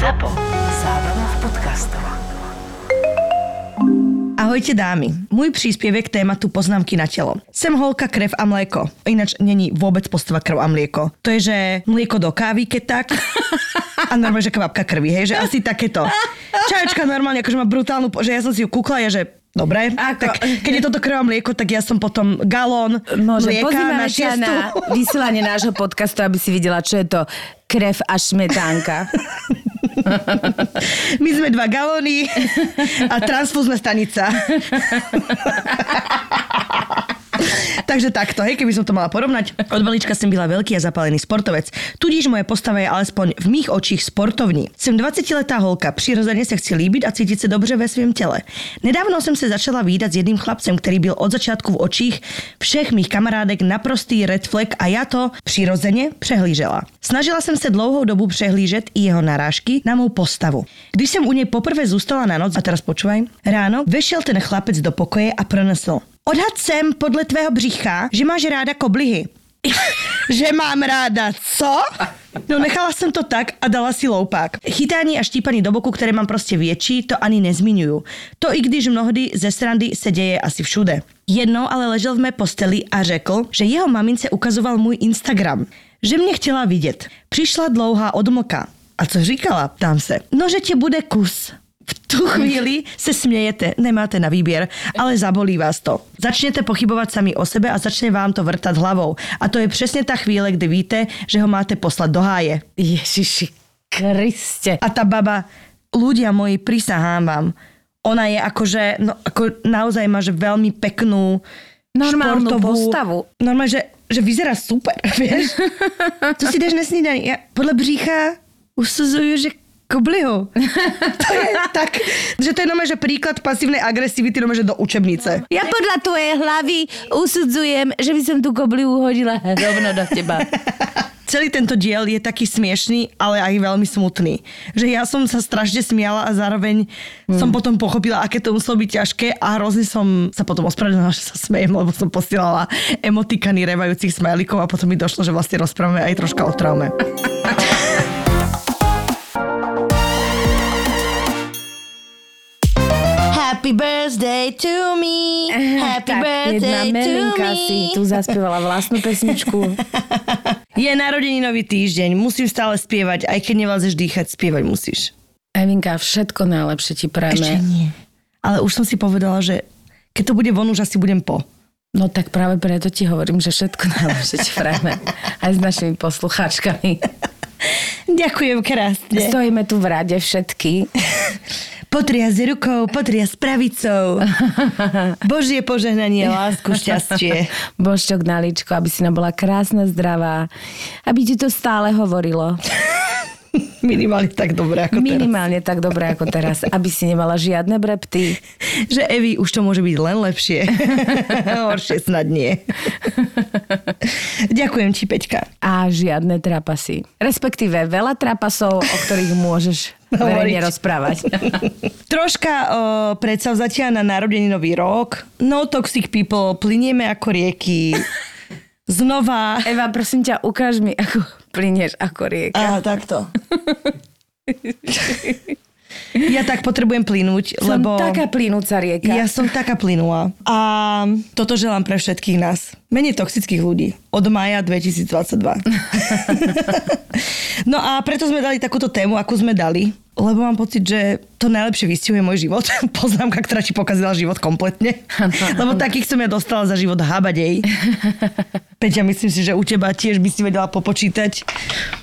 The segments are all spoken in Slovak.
ZAPO. Zábrná v podcastov. Ahojte dámy. Môj príspevek k tématu poznámky na telo. Sem holka, krev a mlieko. Ináč není vôbec postava krv a mlieko. To je, že mlieko do kávy, keď tak. A normálne, že kvapka krvi, hej, že asi takéto. Čajočka normálne, akože má brutálnu, že ja som si ju kúkla, ja, že Dobre, Ako- tak keď je toto krv a mlieko, tak ja som potom galón Môže, mlieka na šiestu. na vysielanie nášho podcastu, aby si videla, čo je to krev a šmetánka. My sme dva galóny a transfúzna stanica. Takže takto, hej, keby som to mala porovnať. Od malička som byla veľký a zapálený sportovec. Tudíž moje postava je alespoň v mých očích sportovní. Jsem 20-letá holka, přirozeně se chci líbit a cítit se dobře ve svém těle. Nedávno jsem se začala výdat s jedným chlapcem, který byl od začátku v očích všech mých kamarádek naprostý red flag a já to přirozeně přehlížela. Snažila jsem se dlouhou dobu přehlížet i jeho narážky na mou postavu. Když jsem u něj poprvé zůstala na noc, a teraz počúvaj, ráno vešel ten chlapec do pokoje a pronesl. Odhad jsem podle tvého břicha, že máš ráda koblihy. že mám ráda co? No nechala jsem to tak a dala si loupák. Chytání a štípaní do boku, které mám prostě větší, to ani nezmiňuju. To i když mnohdy ze srandy se děje asi všude. Jednou ale ležel v mé posteli a řekl, že jeho mamince ukazoval můj Instagram. Že mě chtěla vidět. Přišla dlouhá odmlka. A co říkala? Ptám se. No, že tě bude kus. V tu chvíli se smějete, nemáte na výběr, ale zabolí vás to. Začnete pochybovat sami o sebe a začne vám to vrtat hlavou. A to je přesně ta chvíle, kdy víte, že ho máte poslat do háje. Ježiši Kriste. A tá baba, ľudia moji, prisahám vám, ona je akože, no ako naozaj má, že veľmi peknú Normálnu športovú, postavu. Normálne, že, že vyzerá super, vieš? To si dáš na snídaní. Ja podľa břícha usuzujú, že koblihu. To je tak, že to je normálne, že príklad pasívnej agresivity, normálne, že do učebnice. Ja podľa tvojej hlavy usudzujem, že by som tú koblihu hodila rovno do teba. Celý tento diel je taký smiešný, ale aj veľmi smutný. Že ja som sa strašne smiala a zároveň hmm. som potom pochopila, aké to muselo byť ťažké a hrozne som sa potom ospravedlnila, že sa smejem, lebo som posielala emotikany revajúcich smajlikov a potom mi došlo, že vlastne rozprávame aj troška o traume. Happy birthday to me, happy tak, jedna birthday to Melinka me. si tu zaspievala vlastnú pesničku. Je narodeninový týždeň, musím stále spievať, aj keď nevlázeš dýchať, spievať musíš. Evinka, všetko najlepšie ti Ešte prajeme. nie. Ale už som si povedala, že keď to bude von, už asi budem po. No tak práve preto ti hovorím, že všetko najlepšie ti prajeme. Aj s našimi poslucháčkami. Ďakujem krásne. Stojíme tu v rade všetky. Potria rukou, potria s pravicou. Božie požehnanie, lásku, šťastie. Božčok na líčko, aby si nám bola krásna, zdravá. Aby ti to stále hovorilo. Minimálne tak dobre ako Minimálne tak dobre ako teraz. Aby si nemala žiadne brepty. teraz. Že Evi, už to môže byť len lepšie. Horšie snad nie. Ďakujem ti, Peťka. A žiadne trapasy. Respektíve veľa trapasov, o ktorých môžeš verejne rozprávať. Troška o, predsavzatia na narodeninový rok. No toxic people, plinieme ako rieky. Znova. Eva, prosím ťa, ukáž mi, ako plinieš ako rieka. Á, takto. Ja tak potrebujem plynúť, Som lebo taká plynúca rieka. ja som taká plynulá. A toto želám pre všetkých nás. Menej toxických ľudí. Od maja 2022. no a preto sme dali takúto tému, akú sme dali. Lebo mám pocit, že to najlepšie vystihuje môj život. Poznámka, ktorá ti pokazila život kompletne. Lebo takých som ja dostala za život habadej. Peťa, myslím si, že u teba tiež by si vedela popočítať.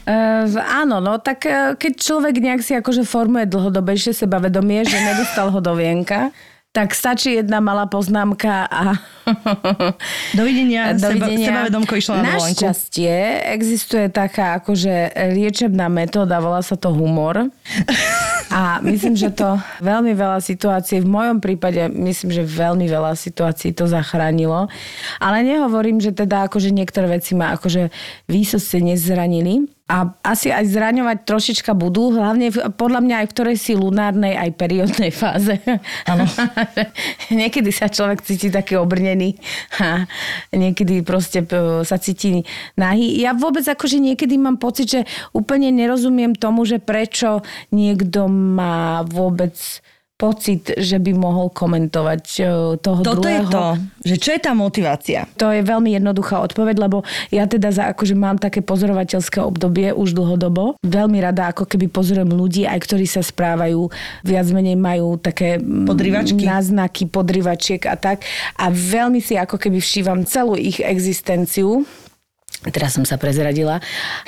Uh, áno, no tak uh, keď človek nejak si akože formuje dlhodobejšie sebavedomie, že nedostal ho do vienka, tak stačí jedna malá poznámka a... Dovidenia, seba, sebavedomko išlo na dovolenku. Našťastie existuje taká akože liečebná metóda, volá sa to humor. A myslím, že to veľmi veľa situácií, v mojom prípade myslím, že veľmi veľa situácií to zachránilo. Ale nehovorím, že teda akože niektoré veci ma akože výsostne nezranili. A asi aj zraňovať trošička budú, hlavne v, podľa mňa aj v ktorej si lunárnej, aj periodnej fáze. Áno. niekedy sa človek cíti taký obrnený a niekedy proste p- sa cíti nahý. Ja vôbec akože niekedy mám pocit, že úplne nerozumiem tomu, že prečo niekto má vôbec pocit, že by mohol komentovať e, toho Toto je druhého. to, že čo je tá motivácia? To je veľmi jednoduchá odpoveď, lebo ja teda za, akože mám také pozorovateľské obdobie už dlhodobo. Veľmi rada ako keby pozorujem ľudí, aj ktorí sa správajú, viac menej majú také mm, Podrývačky. náznaky podryvačiek a tak. A veľmi si ako keby všívam celú ich existenciu. Teraz som sa prezradila,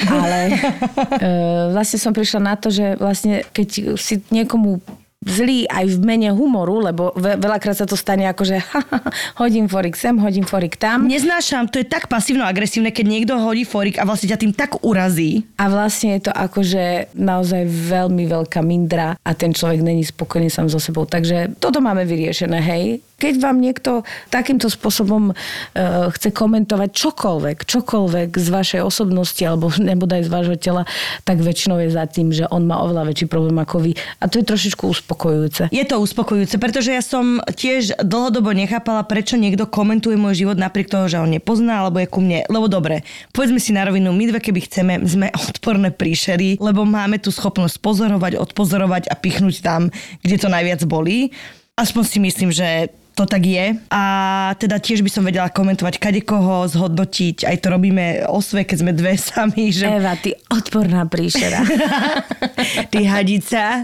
ale e, vlastne som prišla na to, že vlastne keď si niekomu zlý aj v mene humoru, lebo ve- veľakrát sa to stane ako, že hodím forik sem, hodím forik tam. Neznášam, to je tak pasívno-agresívne, keď niekto hodí forik a vlastne ťa tým tak urazí. A vlastne je to akože naozaj veľmi veľká mindra a ten človek není spokojný sám so sebou. Takže toto máme vyriešené, hej. Keď vám niekto takýmto spôsobom uh, chce komentovať čokoľvek, čokoľvek z vašej osobnosti alebo nebodaj z vášho tela, tak väčšinou je za tým, že on má oveľa väčší problém ako vy. A to je trošičku uspokojujúce. Je to uspokojujúce, pretože ja som tiež dlhodobo nechápala, prečo niekto komentuje môj život napriek toho, že ho nepozná alebo je ku mne. Lebo dobre, povedzme si na rovinu, my dve, keby chceme, sme odporné príšery, lebo máme tu schopnosť pozorovať, odpozorovať a pichnúť tam, kde to najviac bolí. Aspoň si myslím, že to tak je. A teda tiež by som vedela komentovať kadekoho, zhodnotiť. Aj to robíme osve, keď sme dve sami. Že... Eva, ty odporná príšera. Ty hadica.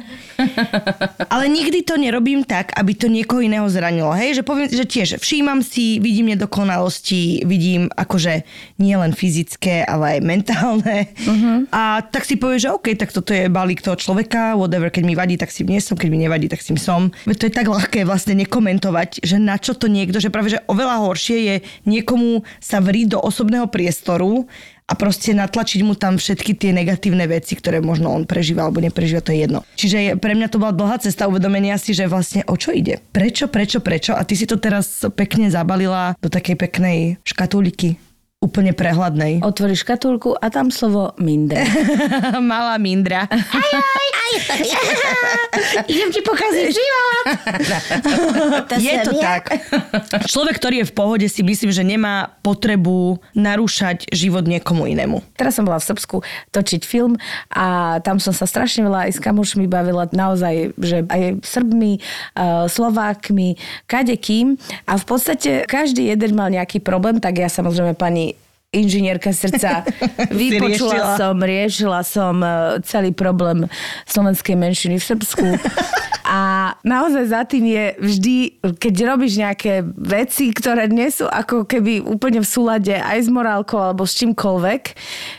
Ale nikdy to nerobím tak, aby to niekoho iného zranilo. Hej, že poviem, že tiež všímam si, vidím nedokonalosti, vidím akože nie len fyzické, ale aj mentálne. Uh-huh. A tak si poviem, že OK, tak toto je balík toho človeka, whatever, keď mi vadí, tak si nie som, keď mi nevadí, tak si som. Veď to je tak ľahké vlastne nekomentovať, že na čo to niekto, že práve, že oveľa horšie je niekomu sa vriť do osobného priestoru a proste natlačiť mu tam všetky tie negatívne veci, ktoré možno on prežíva alebo neprežíva, to je jedno. Čiže pre mňa to bola dlhá cesta uvedomenia si, že vlastne o čo ide. Prečo, prečo, prečo? A ty si to teraz pekne zabalila do takej peknej škatulíky. Úplne prehľadnej. Otvoríš škatulku a tam slovo mindra. Malá Mindra. Idem ti pokaziť život. je to tak. Človek, ktorý je v pohode, si myslím, že nemá potrebu narúšať život niekomu inému. Teraz som bola v Srbsku točiť film a tam som sa strašne veľa aj s kamošmi bavila naozaj, že aj Srbmi, eh, Slovákmi, kadekým a v podstate každý jeden mal nejaký problém, tak ja samozrejme pani inžinierka srdca. Vypočula som, riešila som eh, celý problém slovenskej menšiny v Srbsku. A naozaj za tým je vždy, keď robíš nejaké veci, ktoré nie sú ako keby úplne v súlade aj s morálkou alebo s čímkoľvek,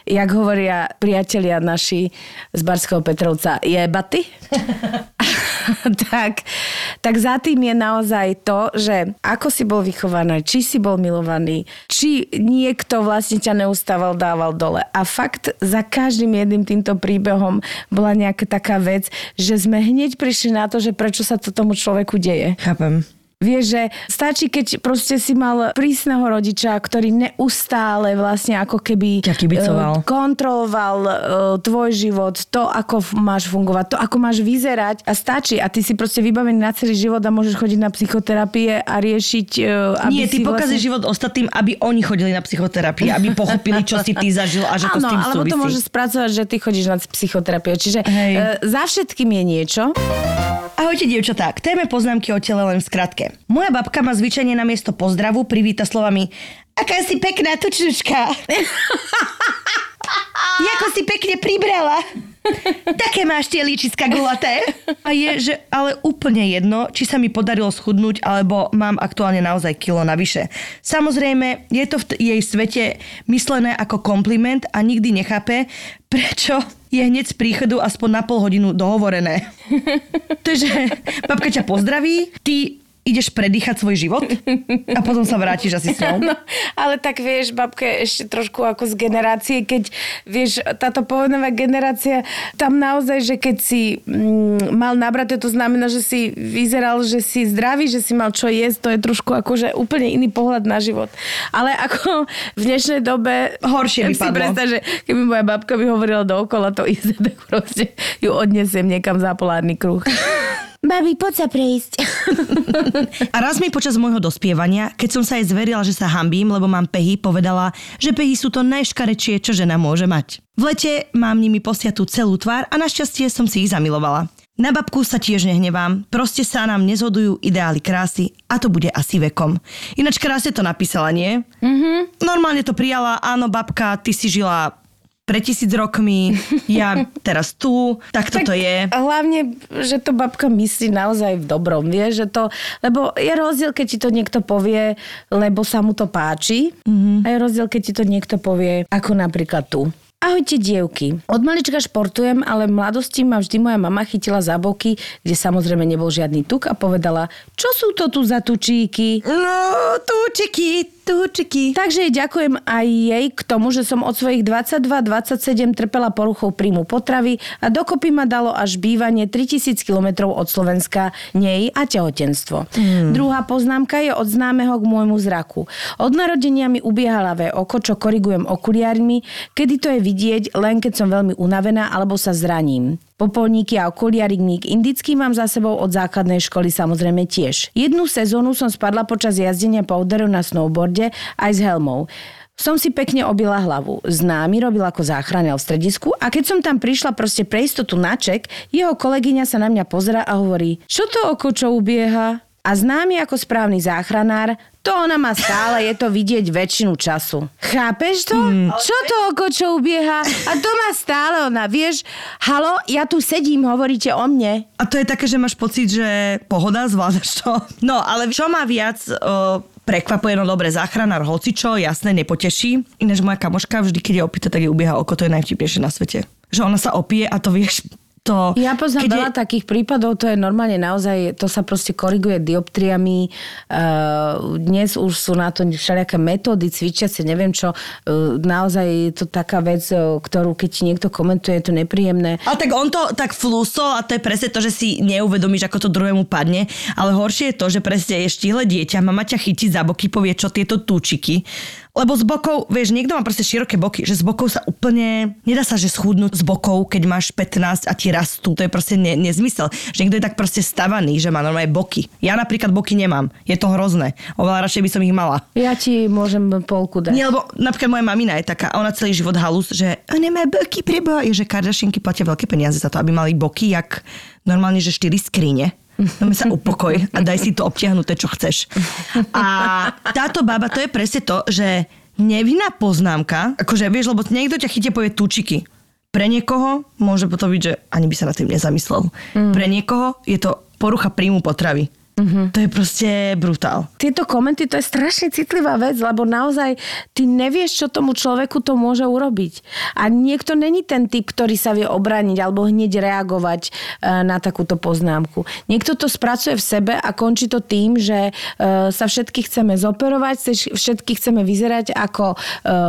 jak hovoria priatelia naši z Barského Petrovca, jebaty. tak, tak za tým je naozaj to, že ako si bol vychovaný, či si bol milovaný, či niekto vlastne ťa neustával, dával dole. A fakt za každým jedným týmto príbehom bola nejaká taká vec, že sme hneď prišli na to, že prečo sa to tomu človeku deje. Chápem. Vieš, že stačí, keď proste si mal prísneho rodiča, ktorý neustále vlastne ako keby kybicoval. eh, kontroloval eh, tvoj život, to, ako máš fungovať, to, ako máš vyzerať a stačí. A ty si proste vybavený na celý život a môžeš chodiť na psychoterapie a riešiť... eh, Aby Nie, ty pokazíš život ostatným, aby oni chodili na psychoterapii, aby pochopili, čo si ty zažil a že to s Áno, tým alebo súvisí. to môže spracovať, že ty chodíš na psychoterapiu. Čiže Hej. za všetkým je niečo. Ahojte, dievčatá. K téme poznámky o tele len v skratke. Moja babka ma zvyčajne na miesto pozdravu privíta slovami Aká si pekná tučnučka. Jako si pekne pribrala. Také máš tie líčiska gulaté. A je, že ale úplne jedno, či sa mi podarilo schudnúť, alebo mám aktuálne naozaj kilo navyše. Samozrejme, je to v t- jej svete myslené ako kompliment a nikdy nechápe, prečo je hneď z príchodu aspoň na pol hodinu dohovorené. Takže babka ťa pozdraví, ty ideš predýchať svoj život a potom sa vrátiš asi s ňou. No, ale tak vieš, babka je ešte trošku ako z generácie, keď vieš, táto povojnová generácia, tam naozaj, že keď si mm, mal nabraté, to znamená, že si vyzeral, že si zdravý, že si mal čo jesť, to je trošku akože úplne iný pohľad na život. Ale ako v dnešnej dobe... Horšie by si predstav, že keby moja babka mi hovorila dookola to isté, tak proste ju odnesiem niekam za polárny kruh. Babi, poď sa prejsť. A raz mi počas môjho dospievania, keď som sa jej zverila, že sa hambím, lebo mám pehy, povedala, že pehy sú to najškarečie, čo žena môže mať. V lete mám nimi posiatú celú tvár a našťastie som si ich zamilovala. Na babku sa tiež nehnevám, proste sa nám nezhodujú ideály krásy a to bude asi vekom. Ináč krásne to napísala, nie? Mm-hmm. Normálne to prijala, áno babka, ty si žila pre tisíc rokmi, ja teraz tu, tak toto je. Hlavne, že to babka myslí naozaj v dobrom, vie, že to, lebo je rozdiel, keď ti to niekto povie, lebo sa mu to páči mm-hmm. a je rozdiel, keď ti to niekto povie, ako napríklad tu. Ahojte dievky. Od malička športujem, ale v mladosti ma vždy moja mama chytila za boky, kde samozrejme nebol žiadny tuk a povedala, čo sú to tu za tučíky? No, tučiky, tučiky. Takže ďakujem aj jej k tomu, že som od svojich 22-27 trpela poruchou príjmu potravy a dokopy ma dalo až bývanie 3000 km od Slovenska, nej a tehotenstvo. Hmm. Druhá poznámka je od známeho k môjmu zraku. Od narodenia mi ubieha ľavé oko, čo korigujem okuliármi, kedy to je vidieť len keď som veľmi unavená alebo sa zraním. Popolníky a okuliarik indický mám za sebou od základnej školy samozrejme tiež. Jednu sezónu som spadla počas jazdenia po outeru na snowboarde aj s helmou. Som si pekne obila hlavu. Známy robil ako záchranel v stredisku a keď som tam prišla proste pre istotu na ček, jeho kolegyňa sa na mňa pozera a hovorí, čo to oko čo ubieha? A známy ako správny záchranár, to ona má stále, je to vidieť väčšinu času. Chápeš to? Mm. Čo to oko, čo ubieha? A to má stále ona, vieš? Halo, ja tu sedím, hovoríte o mne. A to je také, že máš pocit, že pohoda, zvládaš to. No, ale čo má viac o, prekvapuje, no dobre, záchranár hocičo, jasné, nepoteší. Ináč moja kamoška vždy, keď je opýta, tak jej ubieha oko, to je najvtipnejšie na svete. Že ona sa opije a to vieš, to... Ja poznám keď veľa je... takých prípadov, to je normálne naozaj, to sa proste koriguje dioptriami. Uh, dnes už sú na to všelijaké metódy cvičiace, neviem čo. Uh, naozaj je to taká vec, uh, ktorú keď ti niekto komentuje, je to nepríjemné. Ale tak on to tak flusol a to je presne to, že si neuvedomíš, ako to druhému padne. Ale horšie je to, že presne je štíhle dieťa, mama ťa chytí za boky, povie, čo tieto tučiky. Lebo z bokov, vieš, niekto má proste široké boky, že z bokov sa úplne, nedá sa, že schudnúť z bokov, keď máš 15 a ti rastú. To je proste ne, nezmysel. Že niekto je tak proste stavaný, že má normálne boky. Ja napríklad boky nemám. Je to hrozné. Oveľa radšej by som ich mala. Ja ti môžem polku dať. Nie, lebo napríklad moja mamina je taká, ona celý život halus, že nemá boky preboha. Je, že Kardashianky platia veľké peniaze za to, aby mali boky, jak normálne, že 4 skrine. No sa upokoj a daj si to obtiahnuté, čo chceš. A táto baba, to je presne to, že nevinná poznámka, akože vieš, lebo niekto ťa chytie povie tučiky. Pre niekoho môže to byť, že ani by sa na tým nezamyslel. Mm. Pre niekoho je to porucha príjmu potravy. Mm-hmm. To je proste brutál. Tieto komenty, to je strašne citlivá vec, lebo naozaj ty nevieš, čo tomu človeku to môže urobiť. A niekto není ten typ, ktorý sa vie obrániť alebo hneď reagovať e, na takúto poznámku. Niekto to spracuje v sebe a končí to tým, že e, sa všetky chceme zoperovať, všetky chceme vyzerať ako e,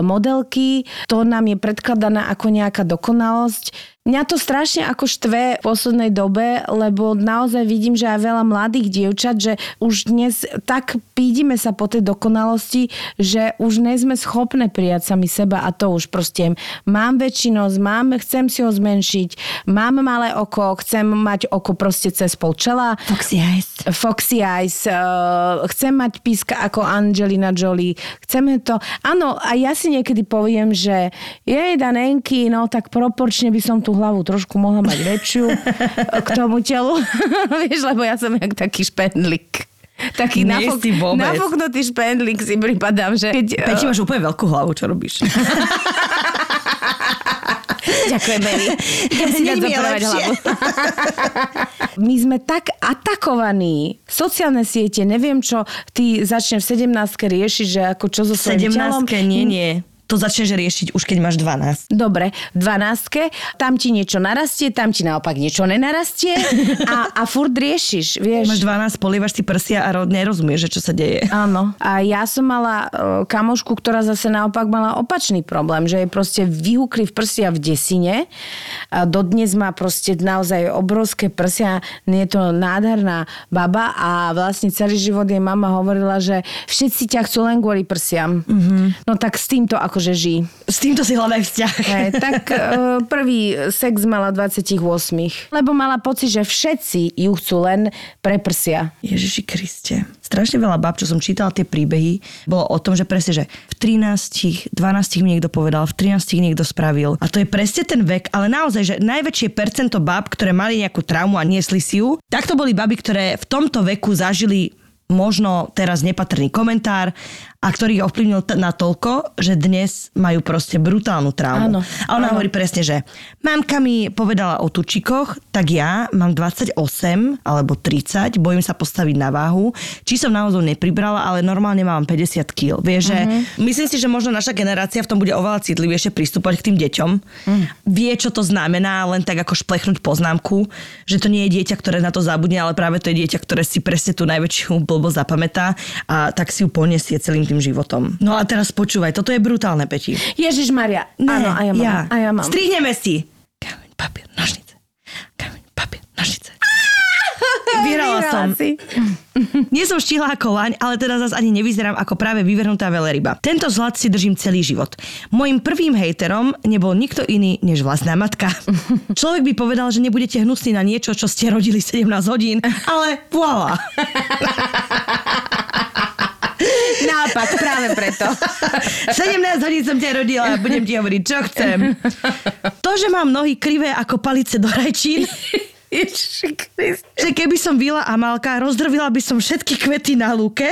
modelky, to nám je predkladaná ako nejaká dokonalosť Mňa to strašne ako štve v poslednej dobe, lebo naozaj vidím, že aj veľa mladých dievčat, že už dnes tak pídime sa po tej dokonalosti, že už nie sme schopné prijať sami seba a to už proste mám väčšinosť, mám, chcem si ho zmenšiť, mám malé oko, chcem mať oko proste cez pol čela. Foxy eyes. Foxy eyes. Uh, chcem mať píska ako Angelina Jolie. Chceme to. Áno, a ja si niekedy poviem, že jej danenky, no tak proporčne by som tu hlavu trošku mohla mať väčšiu k tomu telu. Vieš, lebo ja som jak taký špendlík. Taký nafok, nafoknutý špendlík si pripadám, že... Keď, Peti, máš úplne veľkú hlavu, čo robíš? Ďakujem, Mary. Idem si dať hlavu. My sme tak atakovaní. Sociálne siete, neviem čo, ty začneš v 17 riešiť, že ako čo so svojím 17 telom. nie, nie. To začneš riešiť už keď máš 12. Dobre, v 12 tam ti niečo narastie, tam ti naopak niečo nenarastie a, a furt riešiš, vieš. Máš 12, polievaš si prsia a ro- nerozumieš, že čo sa deje. Áno. A ja som mala e, kamošku, ktorá zase naopak mala opačný problém, že jej proste vyhúkli v prsia v desine. A dodnes má proste naozaj obrovské prsia. Je to nádherná baba a vlastne celý život jej mama hovorila, že všetci ťa chcú len kvôli prsiam. Mm-hmm. No tak s týmto akože žij. S týmto si hľadaj vzťah. Hej, tak e, prvý sex mala 28. Lebo mala pocit, že všetci ju chcú len pre prsia. Ježiši Kriste. Strašne veľa bab, čo som čítala tie príbehy, bolo o tom, že presne, že v 13, 12 mi niekto povedal, v 13 niekto spravil. A to je presne ten vek, ale naozaj, že najväčšie percento bab, ktoré mali nejakú traumu a niesli si ju, tak to boli baby, ktoré v tomto veku zažili možno teraz nepatrný komentár a ktorý ich ovplyvnil t- na toľko, že dnes majú proste brutálnu traumu. Áno, a ona áno. hovorí presne, že mamka mi povedala o tučikoch, tak ja mám 28 alebo 30, bojím sa postaviť na váhu, či som naozaj nepribrala, ale normálne mám 50 kg. Vieš, že Mhm. myslím si, že možno naša generácia v tom bude oveľa citlivejšie pristúpať k tým deťom. Mhm. Vie, čo to znamená, len tak ako šplechnúť poznámku, že to nie je dieťa, ktoré na to zabudne, ale práve to je dieťa, ktoré si presne tú najväčšiu blbosť zapamätá a tak si ju poniesie celým tým životom. No a teraz počúvaj, toto je brutálne, Peti. Ježiš Maria. Áno, a ja mám. A ja mám. Strihneme si. Kameň, papier, nožnice. Kameň, papier, nožnice. Vyhrala som. si. Nie som štihla ako laň, ale teda zase ani nevyzerám ako práve vyvrhnutá veleryba. Tento zlat si držím celý život. Mojím prvým hejterom nebol nikto iný než vlastná matka. Človek by povedal, že nebudete hnusní na niečo, čo ste rodili 17 hodín, ale voilà. Naopak, práve preto. 17 hodín som ťa rodila a budem ti hovoriť, čo chcem. To, že mám nohy krivé ako palice do rajčín, že keby som Vila Amalka, rozdrvila by som všetky kvety na lúke.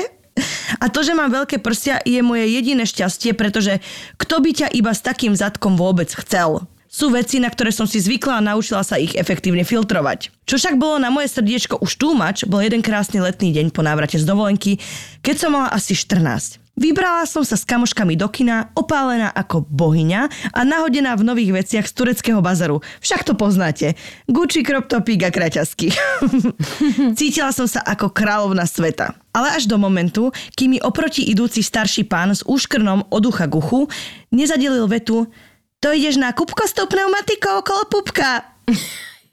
A to, že mám veľké prsia, je moje jediné šťastie, pretože kto by ťa iba s takým zadkom vôbec chcel? Sú veci, na ktoré som si zvykla a naučila sa ich efektívne filtrovať. Čo však bolo na moje srdiečko už túmač, bol jeden krásny letný deň po návrate z dovolenky, keď som mala asi 14. Vybrala som sa s kamoškami do kina, opálená ako bohyňa a nahodená v nových veciach z tureckého bazaru. Však to poznáte. Gucci crop topík a kraťasky. Cítila som sa ako kráľovna sveta. Ale až do momentu, kým mi oproti idúci starší pán s úškrnom od ucha k nezadelil vetu to ideš na kupko s tou pneumatikou okolo pupka.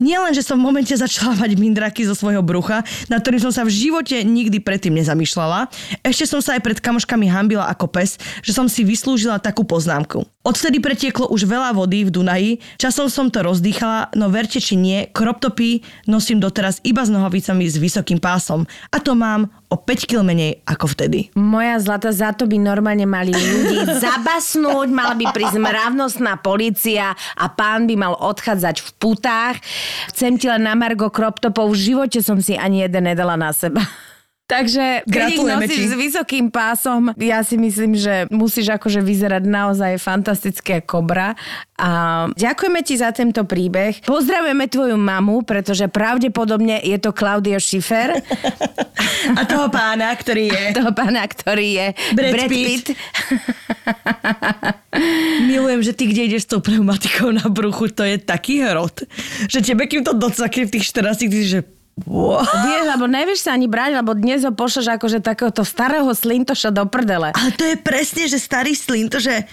Nie len, že som v momente začala mať mindraky zo svojho brucha, na ktorým som sa v živote nikdy predtým nezamýšľala, ešte som sa aj pred kamoškami hambila ako pes, že som si vyslúžila takú poznámku. Odvtedy pretieklo už veľa vody v Dunaji, časom som to rozdýchala, no verte či nie, kroptopy nosím doteraz iba s nohavicami s vysokým pásom. A to mám o 5 kg menej ako vtedy. Moja zlata, za to by normálne mali ľudí zabasnúť, mala by prísť mravnostná policia a pán by mal odchádzať v putách. Chcem ti len na Margo Kroptopov, v živote som si ani jeden nedala na seba. Takže keď ich nosíš ti. s vysokým pásom, ja si myslím, že musíš akože vyzerať naozaj fantasticky ako kobra. A ďakujeme ti za tento príbeh. Pozdravujeme tvoju mamu, pretože pravdepodobne je to Claudia Schiffer. A toho pána, ktorý je... toho pána, ktorý je Brad Brad, Pitt. Pitt. Milujem, že ty kde ideš s tou pneumatikou na bruchu, to je taký hrot, že tebe kým to docakne v tých 14, ty že wow. Vieš, lebo nevieš sa ani brať, lebo dnes ho pošleš akože takéhoto starého slintoša do prdele. Ale to je presne, že starý slin, to že,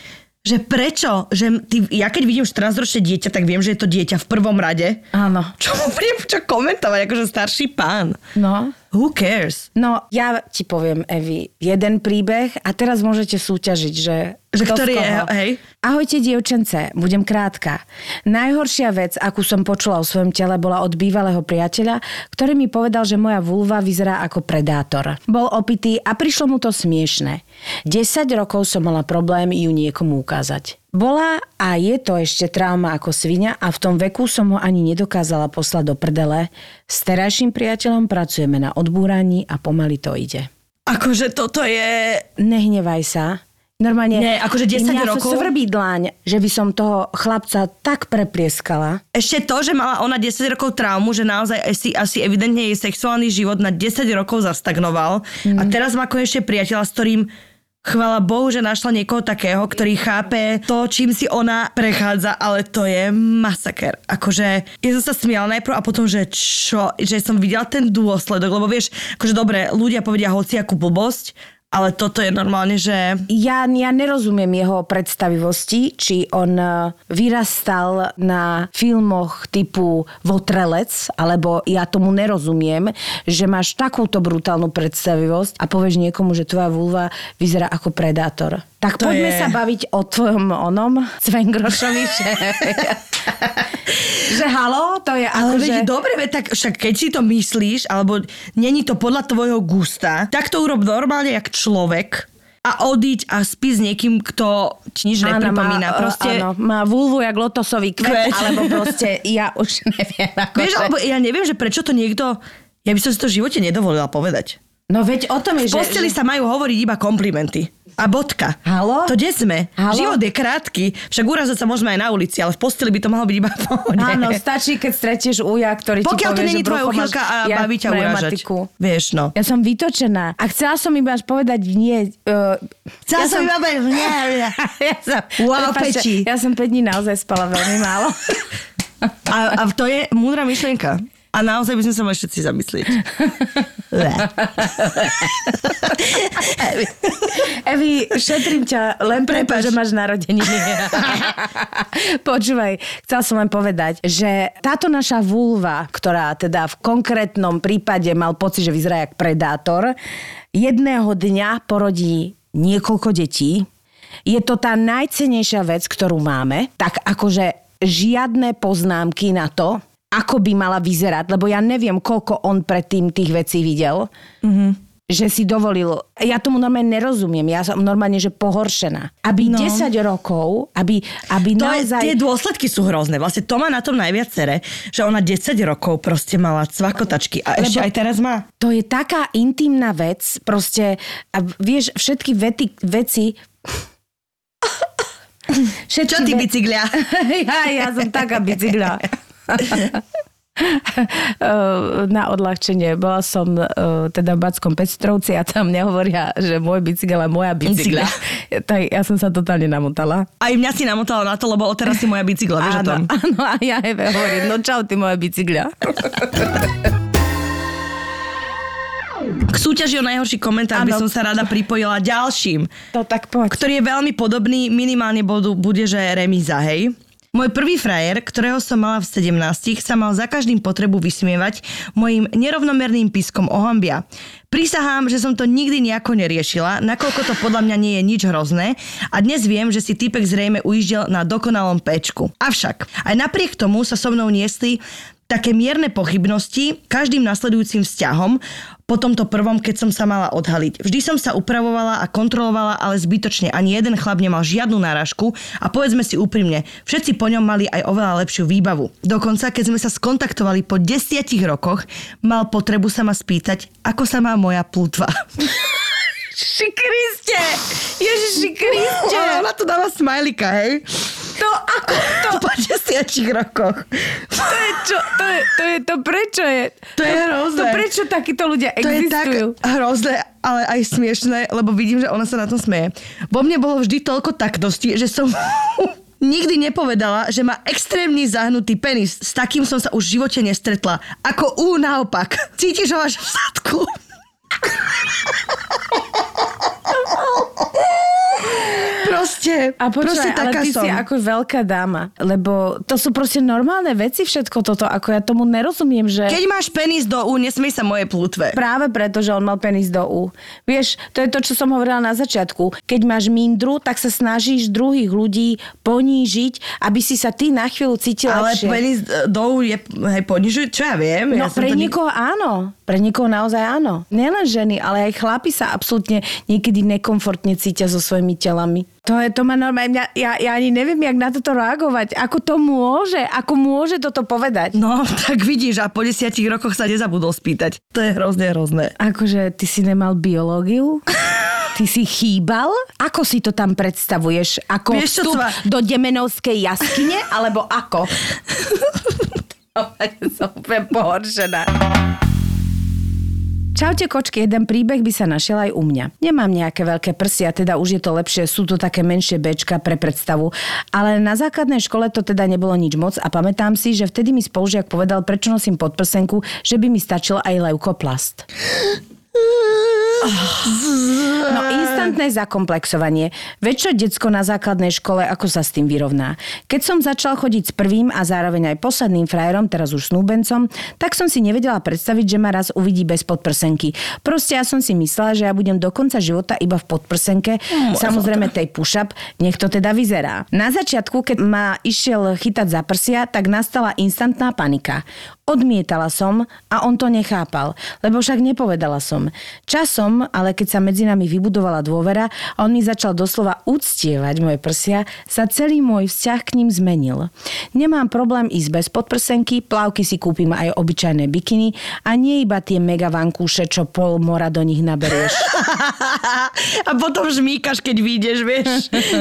že prečo? Že ty, ja keď vidím 14-ročné dieťa, tak viem, že je to dieťa v prvom rade. Áno. Čo mu budem čo komentovať, akože starší pán? No. Who cares? No, ja ti poviem, Evi, jeden príbeh a teraz môžete súťažiť, že... Že kto ktorý je, hej? Ahojte, dievčence, budem krátka. Najhoršia vec, akú som počula o svojom tele, bola od bývalého priateľa, ktorý mi povedal, že moja vulva vyzerá ako predátor. Bol opitý a prišlo mu to smiešne. 10 rokov som mala problém ju niekomu ukázať. Bola a je to ešte trauma ako svinia a v tom veku som ho ani nedokázala poslať do prdele. S terajším priateľom pracujeme na odbúraní a pomaly to ide. Akože toto je... Nehnevaj sa. Normálne, Nie, akože 10 mňa rokov? svrbí dlaň, že by som toho chlapca tak preplieskala. Ešte to, že mala ona 10 rokov traumu, že naozaj asi, asi evidentne jej sexuálny život na 10 rokov zastagnoval. Mm. A teraz má konečne priateľa, s ktorým Chvala Bohu, že našla niekoho takého, ktorý chápe to, čím si ona prechádza, ale to je masaker. Akože, ja som sa smiala najprv a potom, že čo, že som videla ten dôsledok, lebo vieš, akože dobre, ľudia povedia hociakú blbosť, ale toto je normálne, že... Ja, ja nerozumiem jeho predstavivosti, či on e, vyrastal na filmoch typu Votrelec, alebo ja tomu nerozumiem, že máš takúto brutálnu predstavivosť a povieš niekomu, že tvoja vulva vyzerá ako predátor. Tak To poďme je- sa baviť o tvojom onom, Svengrošovi, že, že halo, to je Ale ako, veď že... dobre, veď tak však keď si to myslíš, alebo není to podľa tvojho gusta, tak to urob normálne jak človek a odíď a spí s niekým, kto ti nič nepripomína. má, Proste, áno, má vulvu jak lotosový kvet, Kvet. alebo proste ja už neviem. Ako Vieš, alebo ja neviem, že prečo to niekto... Ja by som si to v živote nedovolila povedať. No veď o tom je, V posteli že... sa majú hovoriť iba komplimenty. A bodka. Halo? To kde sme? Halo? Život je krátky. Však urazať sa môžeme aj na ulici, ale v posteli by to malo byť iba v pohode. Áno, stačí, keď stretieš uja, ktorý Pokiaľ ti to povie, není že tvoja uchylka a jak baví ťa uražať. Vieš, no. Ja som vytočená. A chcela som iba až povedať nie. Uh, Chcela som iba povedať, nie, nie. ja som, Wow, Peči. Ja som 5 dní naozaj spala veľmi málo. A, a to je múdra myšlienka. A naozaj by sme sa mali všetci zamyslieť. Evi, šetrím ťa len preto, že máš narodeniny. Počúvaj, chcela som len povedať, že táto naša vulva, ktorá teda v konkrétnom prípade mal pocit, že vyzerá jak predátor, jedného dňa porodí niekoľko detí. Je to tá najcenejšia vec, ktorú máme. Tak akože žiadne poznámky na to, ako by mala vyzerať, lebo ja neviem, koľko on predtým tých vecí videl. Mm-hmm že si dovolil. Ja tomu normálne nerozumiem. Ja som normálne, že pohoršená. Aby No. 10 rokov, aby, aby To naozaj... je, tie dôsledky sú hrozné. Vlastne to má na tom najviac cere, že ona 10 rokov proste mala cvakotačky a ešte Lebo- aj teraz má. To je taká intimná vec, proste, a vieš, všetky vety, veci... Všetky Čo ty ve- bicyklia? ja, ja som taká bicykla. na odľahčenie. Bola som uh, teda v Backom Pestrovci a tam mne hovoria, že môj bicykel je moja bicykla. tak ja som sa totálne namotala. Aj mňa si namotala na to, lebo odteraz si moja bicykla, vieš o tom? Áno, áno, a ja Eve hovorím, no čau ty moja bicykla. K súťaži o najhorší komentár by Áno. som sa rada pripojila ďalším, To tak poď. ktorý je veľmi podobný, minimálne bodu, bude, že remíza, hej? Môj prvý frajer, ktorého som mala v 17, sa mal za každým potrebu vysmievať mojim nerovnomerným pískom o hambia. Prisahám, že som to nikdy nejako neriešila, nakoľko to podľa mňa nie je nič hrozné a dnes viem, že si typek zrejme ujíždel na dokonalom pečku. Avšak, aj napriek tomu sa so mnou niesli také mierne pochybnosti každým nasledujúcim vzťahom po tomto prvom, keď som sa mala odhaliť. Vždy som sa upravovala a kontrolovala, ale zbytočne ani jeden chlap nemal žiadnu náražku a povedzme si úprimne, všetci po ňom mali aj oveľa lepšiu výbavu. Dokonca, keď sme sa skontaktovali po desiatich rokoch, mal potrebu sa ma spýtať, ako sa má moja plutva. Ježiši Kriste! Ježiši Kriste! Ale ona tu dáva smajlika, hej? To ako to? Po desiatich rokoch. To je čo? To je to, je to prečo je? To je hrozné. To prečo takíto ľudia To je tak existujú? hrozné, ale aj smiešné, lebo vidím, že ona sa na tom smeje. Vo mne bolo vždy toľko taktosti, že som nikdy nepovedala, že má extrémny zahnutý penis. S takým som sa už v živote nestretla. Ako U naopak. Cítiš ho až v zadku. Proste, A proste počúvaj, ale taká ty som. si ako veľká dáma, lebo to sú proste normálne veci všetko toto, ako ja tomu nerozumiem, že... Keď máš penis do U, nesmej sa moje plutve. Práve preto, že on mal penis do U. Vieš, to je to, čo som hovorila na začiatku. Keď máš mindru, tak sa snažíš druhých ľudí ponížiť, aby si sa ty na chvíľu cítil Ale lepšie. penis do U je, hej, ponižuj, čo ja viem. No ja pre to niekoho áno. Pre niekoho naozaj áno. Nielen ženy, ale aj chlapi sa absolútne niekedy nekomfortne cítia so svojimi telami. To, je, to ma normálne, mňa, ja, ja ani neviem, jak na toto reagovať. Ako to môže? Ako môže toto povedať? No, tak vidíš, a po desiatich rokoch sa nezabudol spýtať. To je hrozne, hrozné. Akože ty si nemal biológiu? Ty si chýbal? Ako si to tam predstavuješ? Ako Vieš, vstup tva- do Demenovskej jaskyne? Alebo ako? som úplne pohoršená. Čaute kočky, jeden príbeh by sa našiel aj u mňa. Nemám nejaké veľké prsia, teda už je to lepšie, sú to také menšie bečka pre predstavu. Ale na základnej škole to teda nebolo nič moc a pamätám si, že vtedy mi spolužiak povedal, prečo nosím podprsenku, že by mi stačil aj leukoplast. No instantné zakomplexovanie. Čo decko na základnej škole, ako sa s tým vyrovná? Keď som začal chodiť s prvým a zároveň aj posledným frajerom, teraz už snúbencom, tak som si nevedela predstaviť, že ma raz uvidí bez podprsenky. Proste ja som si myslela, že ja budem do konca života iba v podprsenke. Samozrejme tej push-up, nech to teda vyzerá. Na začiatku, keď ma išiel chytať za prsia, tak nastala instantná panika. Odmietala som a on to nechápal, lebo však nepovedala som. Časom, ale keď sa medzi nami vybudovala dôvera a on mi začal doslova uctievať moje prsia, sa celý môj vzťah k ním zmenil. Nemám problém ísť bez podprsenky, plavky si kúpim aj obyčajné bikiny a nie iba tie mega vankúše, čo pol mora do nich naberieš. A potom žmýkaš, keď vyjdeš, vieš,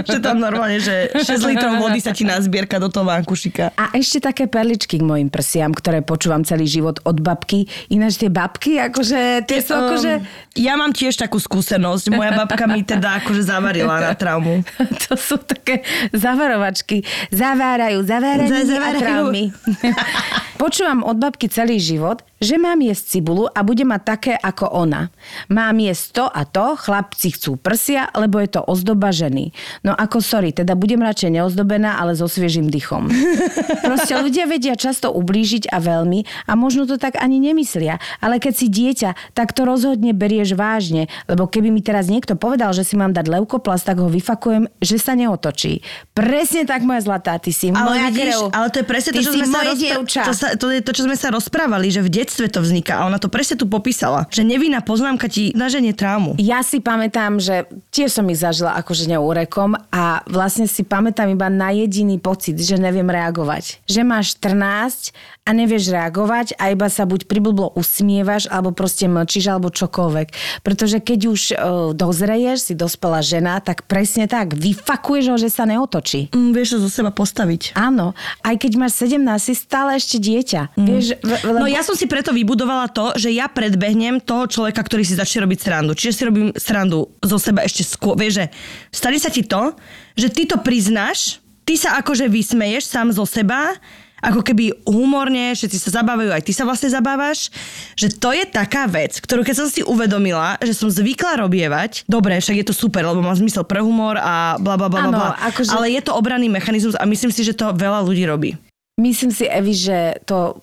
že tam normálne, že 6 litrov vody sa ti nazbierka do toho vankušika. A ešte také perličky k mojim prsiam, ktoré počúvam celý život od babky. Ináč tie babky, akože tie sú akože... Um, ja mám tiež takú skúsenosť. Moja babka mi teda akože zavarila na traumu. To sú také zavarovačky. Zavárajú, zavárajú a traumy. Počúvam od babky celý život, že mám jesť cibulu a bude mať také ako ona. Mám jesť to a to, chlapci chcú prsia, lebo je to ozdoba ženy. No ako sorry, teda budem radšej neozdobená, ale so sviežým dychom. Proste ľudia vedia často ublížiť a veľmi a možno to tak ani nemyslia. Ale keď si dieťa, tak to rozhodne berieš vážne, lebo keby mi teraz niekto povedal, že si mám dať leukoplast, tak ho vyfakujem, že sa neotočí. Presne tak, moja zlatá, ty si Ale, vidíš, ale to je presne Ty to, čo sme sa dievča. to, sa, to je to, čo sme sa rozprávali, že v detstve to vzniká a ona to presne tu popísala. Že nevinná poznámka ti naženie traumu. Ja si pamätám, že tiež som ich zažila akože neúrekom a vlastne si pamätám iba na jediný pocit, že neviem reagovať. Že máš 14 a nevieš reagovať a iba sa buď priblblo usmievaš, alebo proste mlčíš, alebo čokoľvek. Pretože keď už uh, dozreješ, si dospelá žena, tak presne tak, vyfakuješ ho, že sa neotočí. Mm, vieš to zo seba postaviť. Áno, aj keď máš 17, si stále ešte dieťa. Mm. Vieš, lebo... No ja som si preto vybudovala to, že ja predbehnem toho človeka, ktorý si začne robiť srandu. Čiže si robím srandu zo seba ešte skôr. Vieš, že stane sa ti to, že ty to priznáš, ty sa akože vysmeješ sám zo seba, ako keby humorne, všetci sa zabávajú, aj ty sa vlastne zabávaš, že to je taká vec, ktorú keď som si uvedomila, že som zvykla robievať, dobre, však je to super, lebo má zmysel pre humor a bla bla bla, akože- ale je to obranný mechanizmus a myslím si, že to veľa ľudí robí. Myslím si, Evi, že to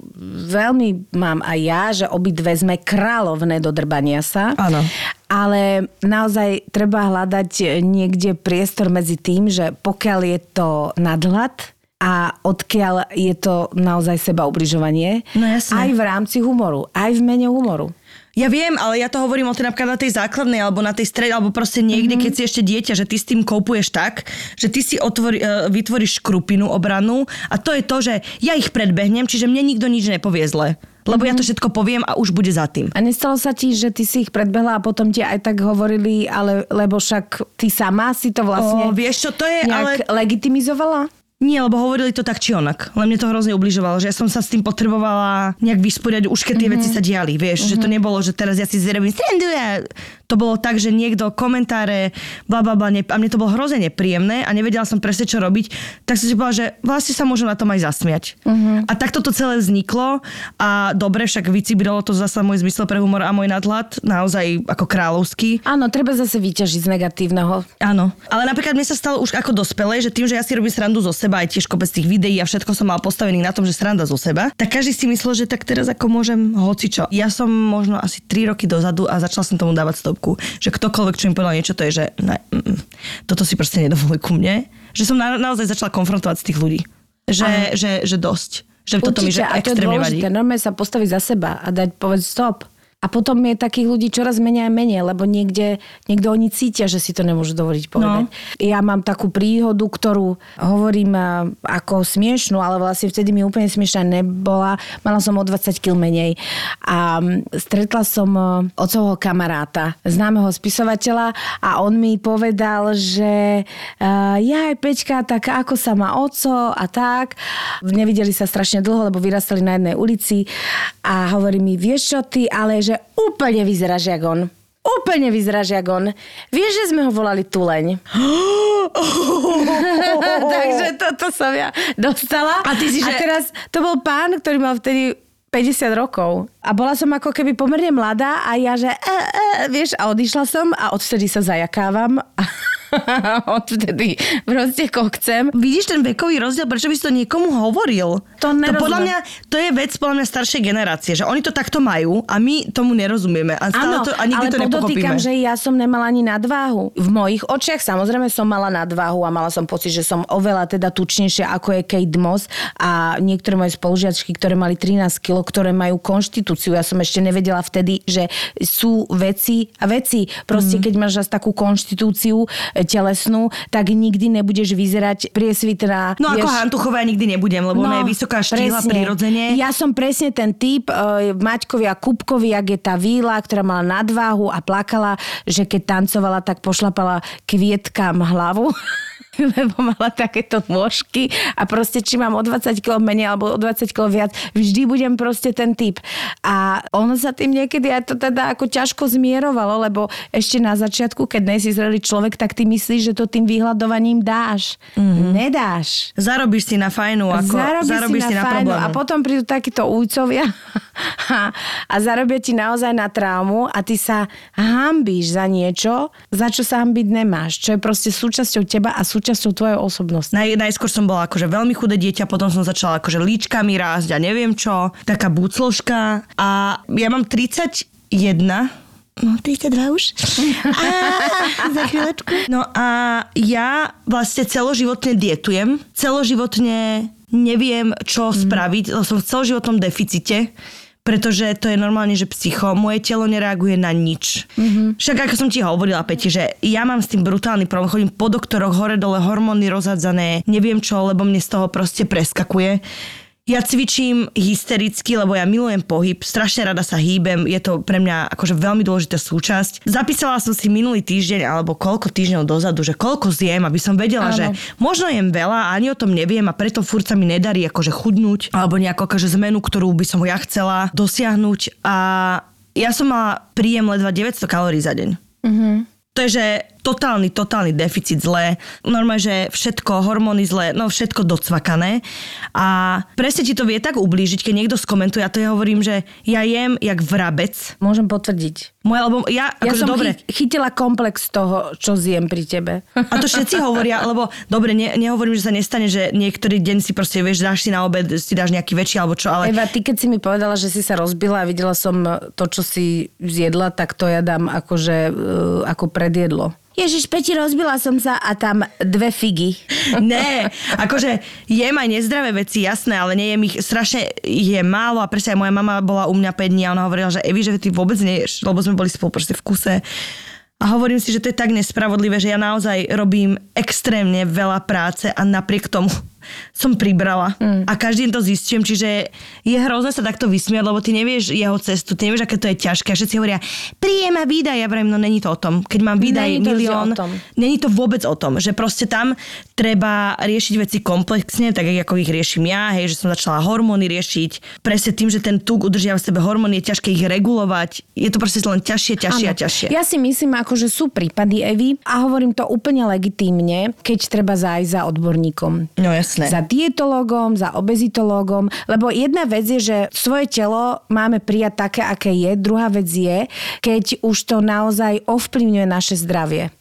veľmi mám aj ja, že obidve sme kráľovné do drbania sa. Áno. Ale naozaj treba hľadať niekde priestor medzi tým, že pokiaľ je to nadhľad a odkiaľ je to naozaj seba ubližovanie, No aj v rámci humoru, aj v mene humoru. Ja viem, ale ja to hovorím o tej napríklad na tej základnej alebo na tej strede, alebo proste niekde, mm-hmm. keď si ešte dieťa, že ty s tým koupuješ tak, že ty si otvori, e, vytvoríš škrupinu obranu a to je to, že ja ich predbehnem, čiže mne nikto nič nepovie zle. Lebo mm-hmm. ja to všetko poviem a už bude za tým. A nestalo sa ti, že ty si ich predbehla a potom ti aj tak hovorili, ale, lebo však ty sama si to vlastne O, vieš čo, to je ale... legitimizovala? Nie, lebo hovorili to tak či onak. Len mne to hrozne ubližovalo, že ja som sa s tým potrebovala nejak vysporiadať, už keď tie mm-hmm. veci sa diali, vieš, mm-hmm. že to nebolo, že teraz ja si zrobím srandu a to bolo tak, že niekto komentáre, bla bla bla, ne- a mne to bolo hrozne nepríjemné a nevedela som presne čo robiť, tak som si povedala, že vlastne sa môžem na tom aj zasmiať. Mm-hmm. A takto to celé vzniklo a dobre, však vycibrilo to zasa môj zmysel pre humor a môj nadhľad, naozaj ako kráľovský. Áno, treba zase vyťažiť z negatívneho. Áno, ale napríklad mne sa stalo už ako dospelej, že tým, že ja si robím srandu zo seba, aj tiež kopec tých videí a všetko som mal postavený na tom, že sranda zo seba, tak každý si myslel, že tak teraz ako môžem hocičo. Ja som možno asi 3 roky dozadu a začala som tomu dávať stopku, že ktokoľvek, čo mi povedal niečo, to je, že ne, mm, mm, toto si proste nedovoluj ku mne. Že som na, naozaj začala konfrontovať z tých ľudí. Že, že, že dosť. Že toto mi že a to je vadí. normálne sa postaviť za seba a dať povedať stop. A potom je takých ľudí čoraz menej a menej, lebo niekde, niekto oni cítia, že si to nemôžu dovoliť povedať. No. Ja mám takú príhodu, ktorú hovorím a, ako smiešnú, ale vlastne vtedy mi úplne smiešná nebola. Mala som o 20 kg menej a stretla som e, otcovho kamaráta, známeho spisovateľa a on mi povedal, že uh, jaj, Peťka, tak ako sa má oco a tak. Nevideli sa strašne dlho, lebo vyrastali na jednej ulici a hovorí mi, vieš čo ty, ale že že úplne vyzeráš jak on. Úplne vyzeráš jak on. Vieš, že sme ho volali Tuleň. Takže toto som ja dostala. A ty si, a že- teraz to bol pán, ktorý mal vtedy 50 rokov. A bola som ako keby pomerne mladá a ja, že e, e, vieš, a odišla som a odvtedy sa zajakávam. Odvtedy proste kokcem. Vidíš ten vekový rozdiel, prečo by si to niekomu hovoril? To to podľa mňa, to je vec podľa mňa staršej generácie, že oni to takto majú a my tomu nerozumieme. A stále Áno, to, a nikdy ale to nepochopíme. že ja som nemala ani nadváhu. V mojich očiach samozrejme som mala nadváhu a mala som pocit, že som oveľa teda tučnejšia ako je Kate Moss a niektoré moje spolužiačky, ktoré mali 13 kg, ktoré majú konštitúciu. Ja som ešte nevedela vtedy, že sú veci a veci. Proste, keď máš takú konštitúciu telesnú, tak nikdy nebudeš vyzerať priesvitná. No ako vieš, Hantuchová nikdy nebudem, lebo ona je vysoká štíhla prirodzene. Ja som presne ten typ uh, Maťkovi a Kupkovi, jak je tá víla, ktorá mala nadváhu a plakala, že keď tancovala, tak pošlapala kvietkám hlavu. lebo mala takéto nôžky a proste či mám o 20 kg menej alebo o 20 kg viac, vždy budem proste ten typ. A ono sa tým niekedy aj to teda ako ťažko zmierovalo, lebo ešte na začiatku, keď nejsi zrelý človek, tak ty myslíš, že to tým vyhľadovaním dáš. Mm-hmm. Nedáš. Zarobíš si na fajnu, ako Zarobíš, zarobíš si na, fajnu problému. A potom prídu takíto ujcovia a, a zarobia ti naozaj na traumu a ty sa hambíš za niečo, za čo sa hambiť nemáš. Čo je proste súčasťou teba a súčasťou tvojej osobnosti. Naj, najskôr som bola akože veľmi chudé dieťa, potom som začala akože líčkami rásť a neviem čo, taká bucloška a ja mám 31, No, 32 už. A, za chvíľočku. No a ja vlastne celoživotne dietujem. Celoživotne neviem, čo mm. spraviť. Som v celoživotnom deficite pretože to je normálne, že psycho, moje telo nereaguje na nič. Mm-hmm. Však ako som ti hovorila, Peti, že ja mám s tým brutálny problém, chodím po doktoroch, hore dole, hormóny rozhadzané, neviem čo, lebo mne z toho proste preskakuje. Ja cvičím hystericky, lebo ja milujem pohyb, strašne rada sa hýbem, je to pre mňa akože veľmi dôležitá súčasť. Zapísala som si minulý týždeň alebo koľko týždňov dozadu, že koľko zjem, aby som vedela, Áno. že možno jem veľa a ani o tom neviem a preto furt sa mi nedarí akože chudnúť alebo nejakú akože zmenu, ktorú by som ja chcela dosiahnuť a ja som mala príjem ledva 900 kalórií za deň. To je, že totálny, totálny deficit zlé. Normálne, že všetko, hormóny zlé, no všetko docvakané. A presne ti to vie tak ublížiť, keď niekto skomentuje, a to ja hovorím, že ja jem jak vrabec. Môžem potvrdiť. Moje, lebo ja, Ja akože som dobre, chy- chytila komplex toho, čo zjem pri tebe. a to všetci hovoria, lebo dobre, ne, nehovorím, že sa nestane, že niektorý deň si proste, vieš, dáš si na obed, si dáš nejaký väčší alebo čo, ale Eva, ty keď si mi povedala, že si sa rozbila a videla som to, čo si zjedla, tak to ja dám akože, uh, ako predjedlo. Ježiš, Peti, rozbila som sa a tam dve figy. Ne, akože jem aj nezdravé veci, jasné, ale nejem ich, strašne je málo a presne aj moja mama bola u mňa 5 dní a ona hovorila, že Evi, že ty vôbec neješ, lebo sme boli spolu proste v kuse. A hovorím si, že to je tak nespravodlivé, že ja naozaj robím extrémne veľa práce a napriek tomu som pribrala. Mm. A každý deň to zistujem, čiže je hrozné sa takto vysmiať, lebo ty nevieš jeho cestu, ty nevieš, aké to je ťažké. A všetci hovoria, príjem a výdaj. Ja vravím, no není to o tom. Keď mám výdaj Není milión. Není to vôbec o tom, že proste tam treba riešiť veci komplexne, tak ako ich riešim ja, hej, že som začala hormóny riešiť. Presne tým, že ten tuk udržia v sebe hormóny, je ťažké ich regulovať. Je to proste len ťažšie, ťažšie a Áno. ťažšie. Ja si myslím, ako, že sú prípady Evy a hovorím to úplne legitímne, keď treba zájsť za odborníkom. No jasné. Za dietológom, za obezitológom, lebo jedna vec je, že svoje telo máme prijať také, aké je. Druhá vec je, keď už to naozaj ovplyvňuje naše zdravie.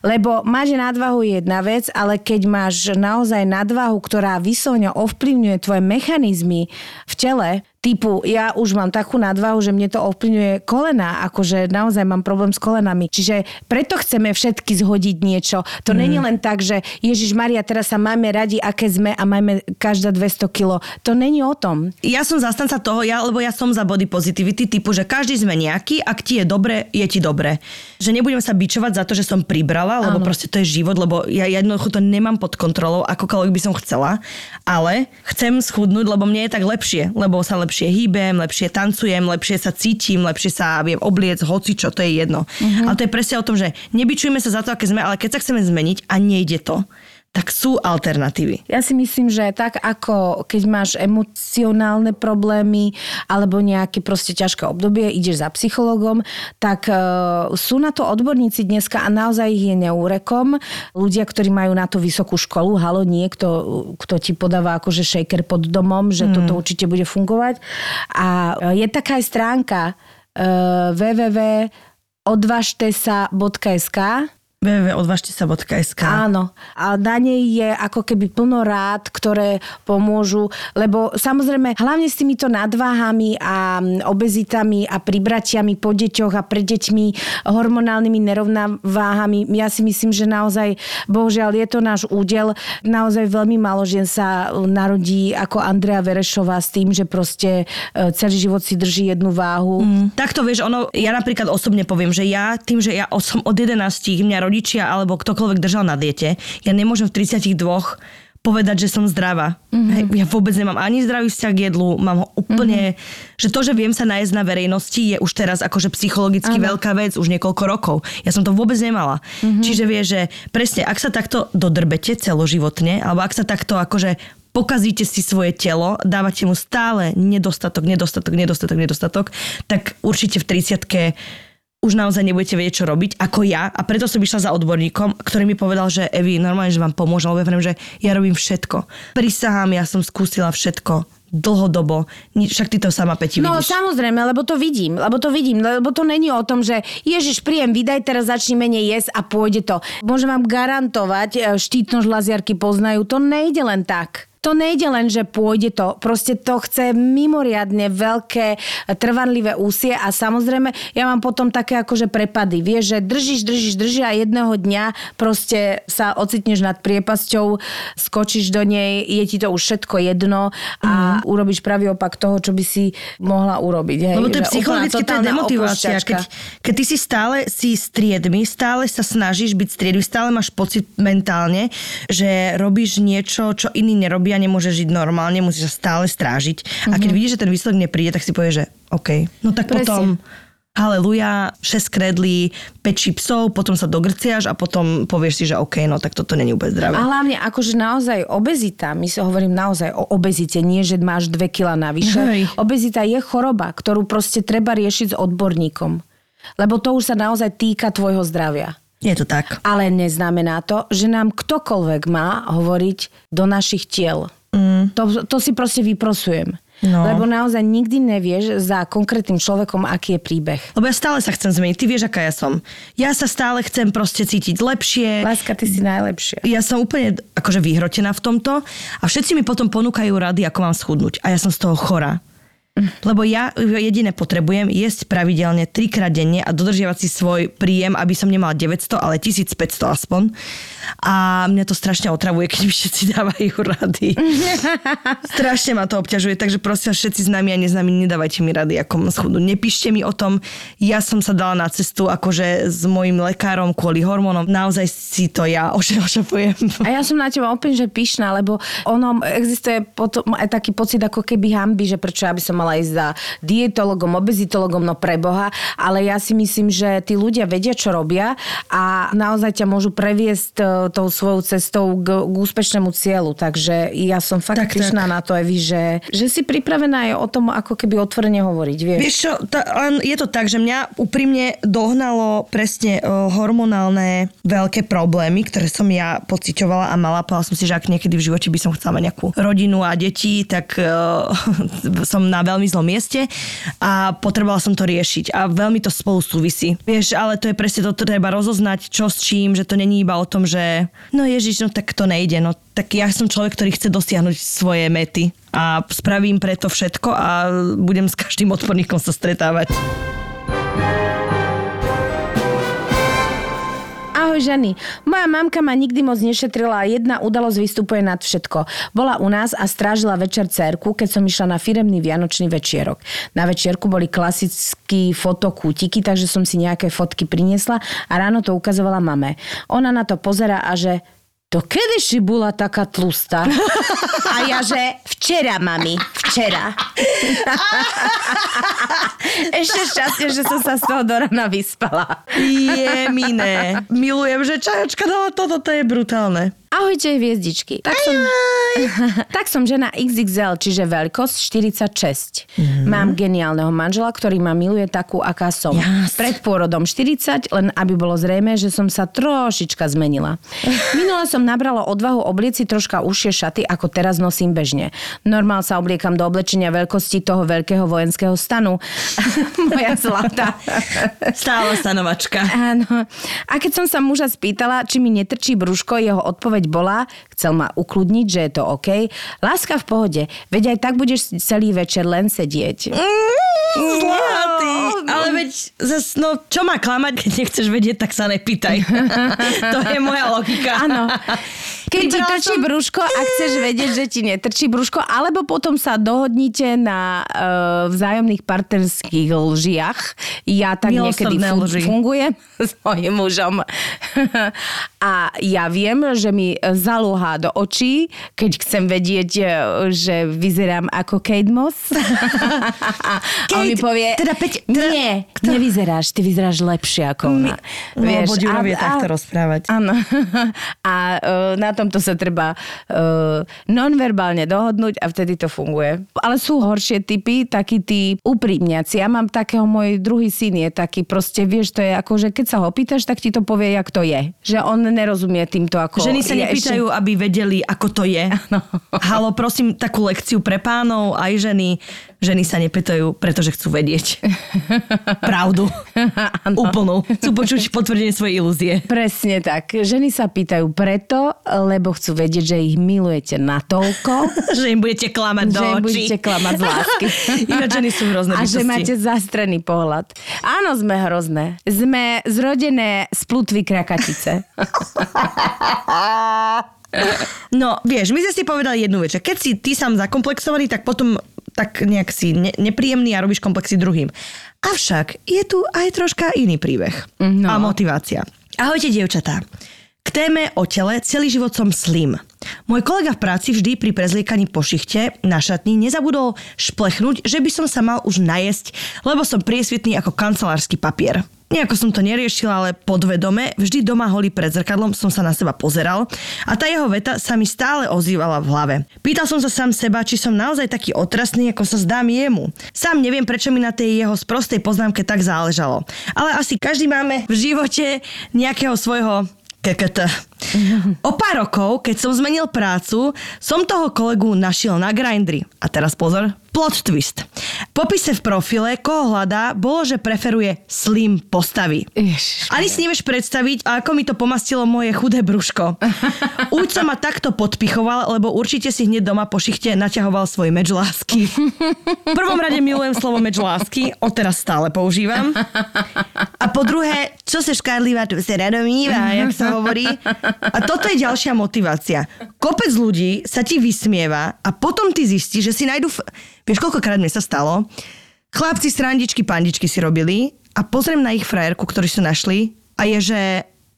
Lebo mať nadvahu je jedna vec, ale keď máš naozaj nadvahu, ktorá vyslovene ovplyvňuje tvoje mechanizmy v tele, typu ja už mám takú nadvahu, že mne to ovplyvňuje kolena, akože naozaj mám problém s kolenami. Čiže preto chceme všetky zhodiť niečo. To mm. není len tak, že Ježiš Maria, teraz sa máme radi, aké sme a máme každá 200 kilo. To není o tom. Ja som zastanca toho, ja, lebo ja som za body positivity typu, že každý sme nejaký, ak ti je dobre, je ti dobre. Že nebudem sa bičovať za to, že som pribrala, lebo Áno. proste to je život, lebo ja jednoducho to nemám pod kontrolou, akokoľvek by som chcela, ale chcem schudnúť, lebo mne je tak lepšie, lebo sa lepšie hýbem, lepšie tancujem, lepšie sa cítim, lepšie sa viem obliec, hoci čo, to je jedno. Mhm. Ale to je presne o tom, že nebičujeme sa za to, aké sme, ale keď sa chceme zmeniť a nejde to, tak sú alternatívy. Ja si myslím, že tak ako keď máš emocionálne problémy alebo nejaké proste ťažké obdobie, ideš za psychologom, tak uh, sú na to odborníci dneska a naozaj ich je neúrekom. Ľudia, ktorí majú na to vysokú školu, halo nie, kto, ti podáva akože shaker pod domom, že mm. toto určite bude fungovať. A je taká aj stránka uh, www.odvažtesa.sk www.odvažtesa.sk Áno. A na nej je ako keby plno rád, ktoré pomôžu, lebo samozrejme hlavne s týmito nadváhami a obezitami a pribratiami po deťoch a pred deťmi hormonálnymi nerovnováhami, ja si myslím, že naozaj, bohužiaľ, je to náš údel. Naozaj veľmi málo žien sa narodí ako Andrea Verešová s tým, že proste e, celý život si drží jednu váhu. Mm. Takto vieš, ono, ja napríklad osobne poviem, že ja tým, že ja som od 11 mňa rodičia alebo ktokoľvek držal na diete, ja nemôžem v 32 povedať, že som zdravá. Mm-hmm. Hej, ja vôbec nemám ani zdravý vzťah k jedlu, mám ho úplne, mm-hmm. že to, že viem sa nájsť na verejnosti je už teraz akože psychologicky ano. veľká vec, už niekoľko rokov. Ja som to vôbec nemala. Mm-hmm. Čiže vie, že presne, ak sa takto dodrbete celoživotne, alebo ak sa takto akože pokazíte si svoje telo, dávate mu stále nedostatok, nedostatok, nedostatok, nedostatok, tak určite v 30 už naozaj nebudete vedieť, čo robiť, ako ja. A preto som išla za odborníkom, ktorý mi povedal, že Evi, normálne, že vám pomôžem, lebo ja viem, že ja robím všetko. Prisahám, ja som skúsila všetko dlhodobo. Však ty to sama Peti No vidíš. samozrejme, lebo to vidím, lebo to vidím, lebo to není o tom, že Ježiš, príjem, vydaj, teraz začni menej jesť a pôjde to. Môžem vám garantovať, e, štítno žlaziarky poznajú, to nejde len tak to nejde len, že pôjde to. Proste to chce mimoriadne veľké, trvanlivé úsie a samozrejme ja mám potom také akože prepady. Vieš, že držíš, držíš, držíš a jedného dňa proste sa ocitneš nad priepasťou, skočíš do nej, je ti to už všetko jedno a mm. urobíš pravý opak toho, čo by si mohla urobiť. Hej? Lebo to je psychologicky to je demotivácia. Keď, keď ty si stále si striedmi, stále sa snažíš byť striedmi, stále máš pocit mentálne, že robíš niečo, čo iní nerobí robia, nemôže žiť normálne, musí sa stále strážiť. Mm-hmm. A keď mhm. vidíš, že ten výsledok nepríde, tak si povieš, že OK. No tak Presne. potom haleluja, 6 kredlí, 5 čipsov, potom sa dogrciaš a potom povieš si, že OK, no tak toto není úplne zdravé. A hlavne akože naozaj obezita, my si hovorím naozaj o obezite, nie že máš 2 kg navyše. Hej. Obezita je choroba, ktorú proste treba riešiť s odborníkom. Lebo to už sa naozaj týka tvojho zdravia. Je to tak. Ale neznamená to, že nám ktokoľvek má hovoriť do našich tiel. Mm. To, to si proste vyprosujem. No. Lebo naozaj nikdy nevieš za konkrétnym človekom, aký je príbeh. Lebo ja stále sa chcem zmeniť. Ty vieš, aká ja som. Ja sa stále chcem proste cítiť lepšie. Láska, ty si najlepšia. Ja som úplne akože vyhrotená v tomto a všetci mi potom ponúkajú rady, ako mám schudnúť. A ja som z toho chora. Lebo ja jediné potrebujem jesť pravidelne trikrát denne a dodržiavať si svoj príjem, aby som nemala 900, ale 1500 aspoň. A mňa to strašne otravuje, keď mi všetci dávajú rady. strašne ma to obťažuje, takže prosím všetci s nami a neznámi, nedávajte mi rady, ako mám schudnúť. Nepíšte mi o tom. Ja som sa dala na cestu akože s mojim lekárom kvôli hormónom. Naozaj si to ja ošafujem. A ja som na teba úplne, že pyšná, lebo ono existuje potom aj taký pocit ako keby hamby, že prečo ja by som mala mala ísť za dietologom, obezitologom, no preboha, ale ja si myslím, že tí ľudia vedia, čo robia a naozaj ťa môžu previesť e, tou svojou cestou k, k úspešnému cieľu. Takže ja som fakt tak, pyšná tak. na to, Evi, že, že si pripravená aj o tom, ako keby otvorene hovoriť. Vieš, vieš čo, tá, len je to tak, že mňa úprimne dohnalo presne uh, hormonálne veľké problémy, ktoré som ja pociťovala a mala. Povedala som si, že ak niekedy v živote by som chcela mať nejakú rodinu a deti, tak uh, som na veľmi veľmi zlom mieste a potrebovala som to riešiť a veľmi to spolu súvisí. Vieš, ale to je presne to, treba rozoznať, čo s čím, že to není iba o tom, že no ježiš, no tak to nejde, no tak ja som človek, ktorý chce dosiahnuť svoje mety a spravím preto všetko a budem s každým odporníkom sa stretávať. Ahoj ženy. Moja mamka ma nikdy moc nešetrila a jedna udalosť vystupuje nad všetko. Bola u nás a strážila večer cerku, keď som išla na firemný vianočný večierok. Na večierku boli klasický fotokútiky, takže som si nejaké fotky priniesla a ráno to ukazovala mame. Ona na to pozera a že to kedy si bola taká tlustá? A ja, že včera, mami, včera. Ešte šťastie, že som sa z toho do rana vyspala. Jemine. Milujem, že čajočka dala toto, to je brutálne. Ahojte, hviezdičky. Tak som, tak som žena XXL, čiže veľkosť 46. Mm-hmm. Mám geniálneho manžela, ktorý ma miluje takú, aká som. Jas. Pred pôrodom 40, len aby bolo zrejme, že som sa trošička zmenila. Minule som nabrala odvahu oblieci troška užšie šaty, ako teraz nosím bežne. Normál sa obliekam do oblečenia veľkosti toho veľkého vojenského stanu. Moja zlatá. Stála stanovačka. Áno. A keď som sa muža spýtala, či mi netrčí brúško, jeho odpoveď bola, chcel ma ukludniť, že je to OK. Láska v pohode, veď aj tak budeš celý večer len sedieť. Zlatý. Ale veď, zas, no čo má klamať, keď nechceš vedieť, tak sa nepýtaj. to je moja logika. Áno. Keď ti trčí som- brúško a chceš vedieť, že ti netrčí brúško, alebo potom sa dohodnite na uh, vzájomných partnerských lžiach. Ja tak niekedy Milosrdné fun- lži. fungujem s mojim mužom. a ja viem, že mi zalúha do očí, keď chcem vedieť, eh, že vyzerám ako Kate Moss. a on mi Kate, povie, teda Peť- teda- nie, nevyzeráš, ty vyzeráš lepšie ako ona. No, lebo Ďuro vie takto rozprávať. Áno. A uh, na tomto sa treba uh, nonverbálne dohodnúť a vtedy to funguje. Ale sú horšie typy, takí tí úprimňaci. Ja mám takého, môj druhý syn je taký, proste vieš, to je ako, že keď sa ho pýtaš, tak ti to povie, jak to je. Že on nerozumie týmto ako... Ženy sa nepýtajú, aby vedeli, ako to je. Halo, prosím, takú lekciu pre pánov, aj ženy. Ženy sa nepýtajú, pretože chcú vedieť. Pravdu. Úplnú. Chcú počuť potvrdenie svojej ilúzie. Presne tak. Ženy sa pýtajú preto, lebo chcú vedieť, že ich milujete natoľko, že im budete klamať do že im očí. budete klamať z lásky. Ináč ženy sú hrozné A že bytosti. máte zastrený pohľad. Áno, sme hrozné. Sme zrodené z plutvy krakatice. No, vieš, my sme si povedali jednu vec, že keď si ty sám zakomplexovaný, tak potom tak nejak si ne- nepríjemný a robíš komplexy druhým. Avšak je tu aj troška iný príbeh No. a motivácia. Ahojte, dievčatá. K téme o tele celý život som slim. Môj kolega v práci vždy pri prezliekaní po šichte na šatni nezabudol šplechnúť, že by som sa mal už najesť, lebo som priesvitný ako kancelársky papier. Nejako som to neriešila, ale podvedome, vždy doma holý pred zrkadlom som sa na seba pozeral a tá jeho veta sa mi stále ozývala v hlave. Pýtal som sa sám seba, či som naozaj taký otrasný, ako sa zdám jemu. Sám neviem, prečo mi na tej jeho sprostej poznámke tak záležalo. Ale asi každý máme v živote nejakého svojho KKT. O pár rokov, keď som zmenil prácu, som toho kolegu našiel na Grindry. A teraz pozor, plot twist. V popise v profile, koho hľadá, bolo, že preferuje slim postavy. Ježiš. Ani si nevieš predstaviť, ako mi to pomastilo moje chudé brúško. Účo ma takto podpichoval, lebo určite si hneď doma po šichte naťahoval svoj meč lásky. V prvom rade milujem slovo meč lásky, odteraz stále používam. A po druhé, čo sa škádlivá, tu sa radomýva, jak sa hovorí. A toto je ďalšia motivácia. Kopec ľudí sa ti vysmieva a potom ty zistíš, že si nájdu... F- Vieš, koľkokrát mi sa stalo? Chlapci srandičky, pandičky si robili a pozriem na ich frajerku, ktorú si našli a je, že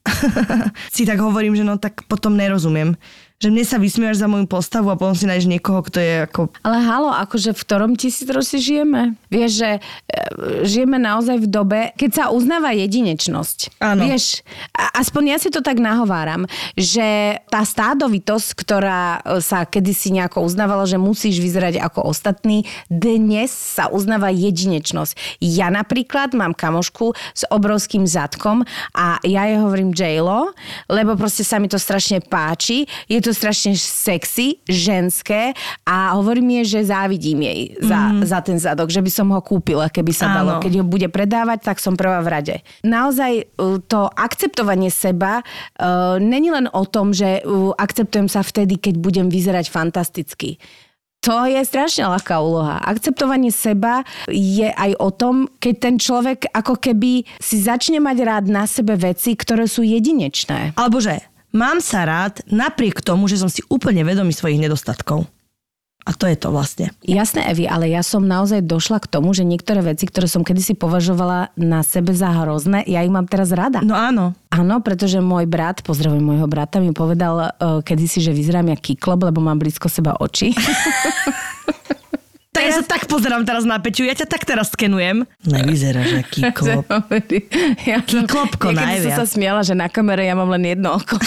si tak hovorím, že no tak potom nerozumiem. Že mne sa vysmievaš za moju postavu a potom si nájdeš niekoho, kto je ako... Ale halo, akože v ktorom tisícročí žijeme? Vieš, že e, žijeme naozaj v dobe, keď sa uznáva jedinečnosť. Áno. Vieš, a- aspoň ja si to tak nahováram, že tá stádovitosť, ktorá e, sa kedysi nejako uznávala, že musíš vyzerať ako ostatní, dnes sa uznáva jedinečnosť. Ja napríklad mám kamošku s obrovským zadkom a ja jej hovorím J-Lo, lebo proste sa mi to strašne páči. Je to strašne sexy, ženské a hovorím jej, že závidím jej za, mm. za ten zadok, že by som ho kúpila, keby sa dalo. Keď ho bude predávať, tak som prvá v rade. Naozaj uh, to akceptovanie seba uh, není len o tom, že uh, akceptujem sa vtedy, keď budem vyzerať fantasticky. To je strašne ľahká úloha. Akceptovanie seba je aj o tom, keď ten človek ako keby si začne mať rád na sebe veci, ktoré sú jedinečné. Alebo že mám sa rád napriek tomu, že som si úplne vedomý svojich nedostatkov. A to je to vlastne. Jasné, Evi, ale ja som naozaj došla k tomu, že niektoré veci, ktoré som kedysi považovala na sebe za hrozné, ja ich mám teraz rada. No áno. Áno, pretože môj brat, pozdravujem môjho brata, mi povedal uh, kedysi, že vyzerám jak kyklop, lebo mám blízko seba oči. Ja sa tak pozerám teraz na Peťu, ja ťa tak teraz skenujem. Nevyzeráš aký klop. ja niekedy najviac. som sa smiala, že na kamere ja mám len jedno oko.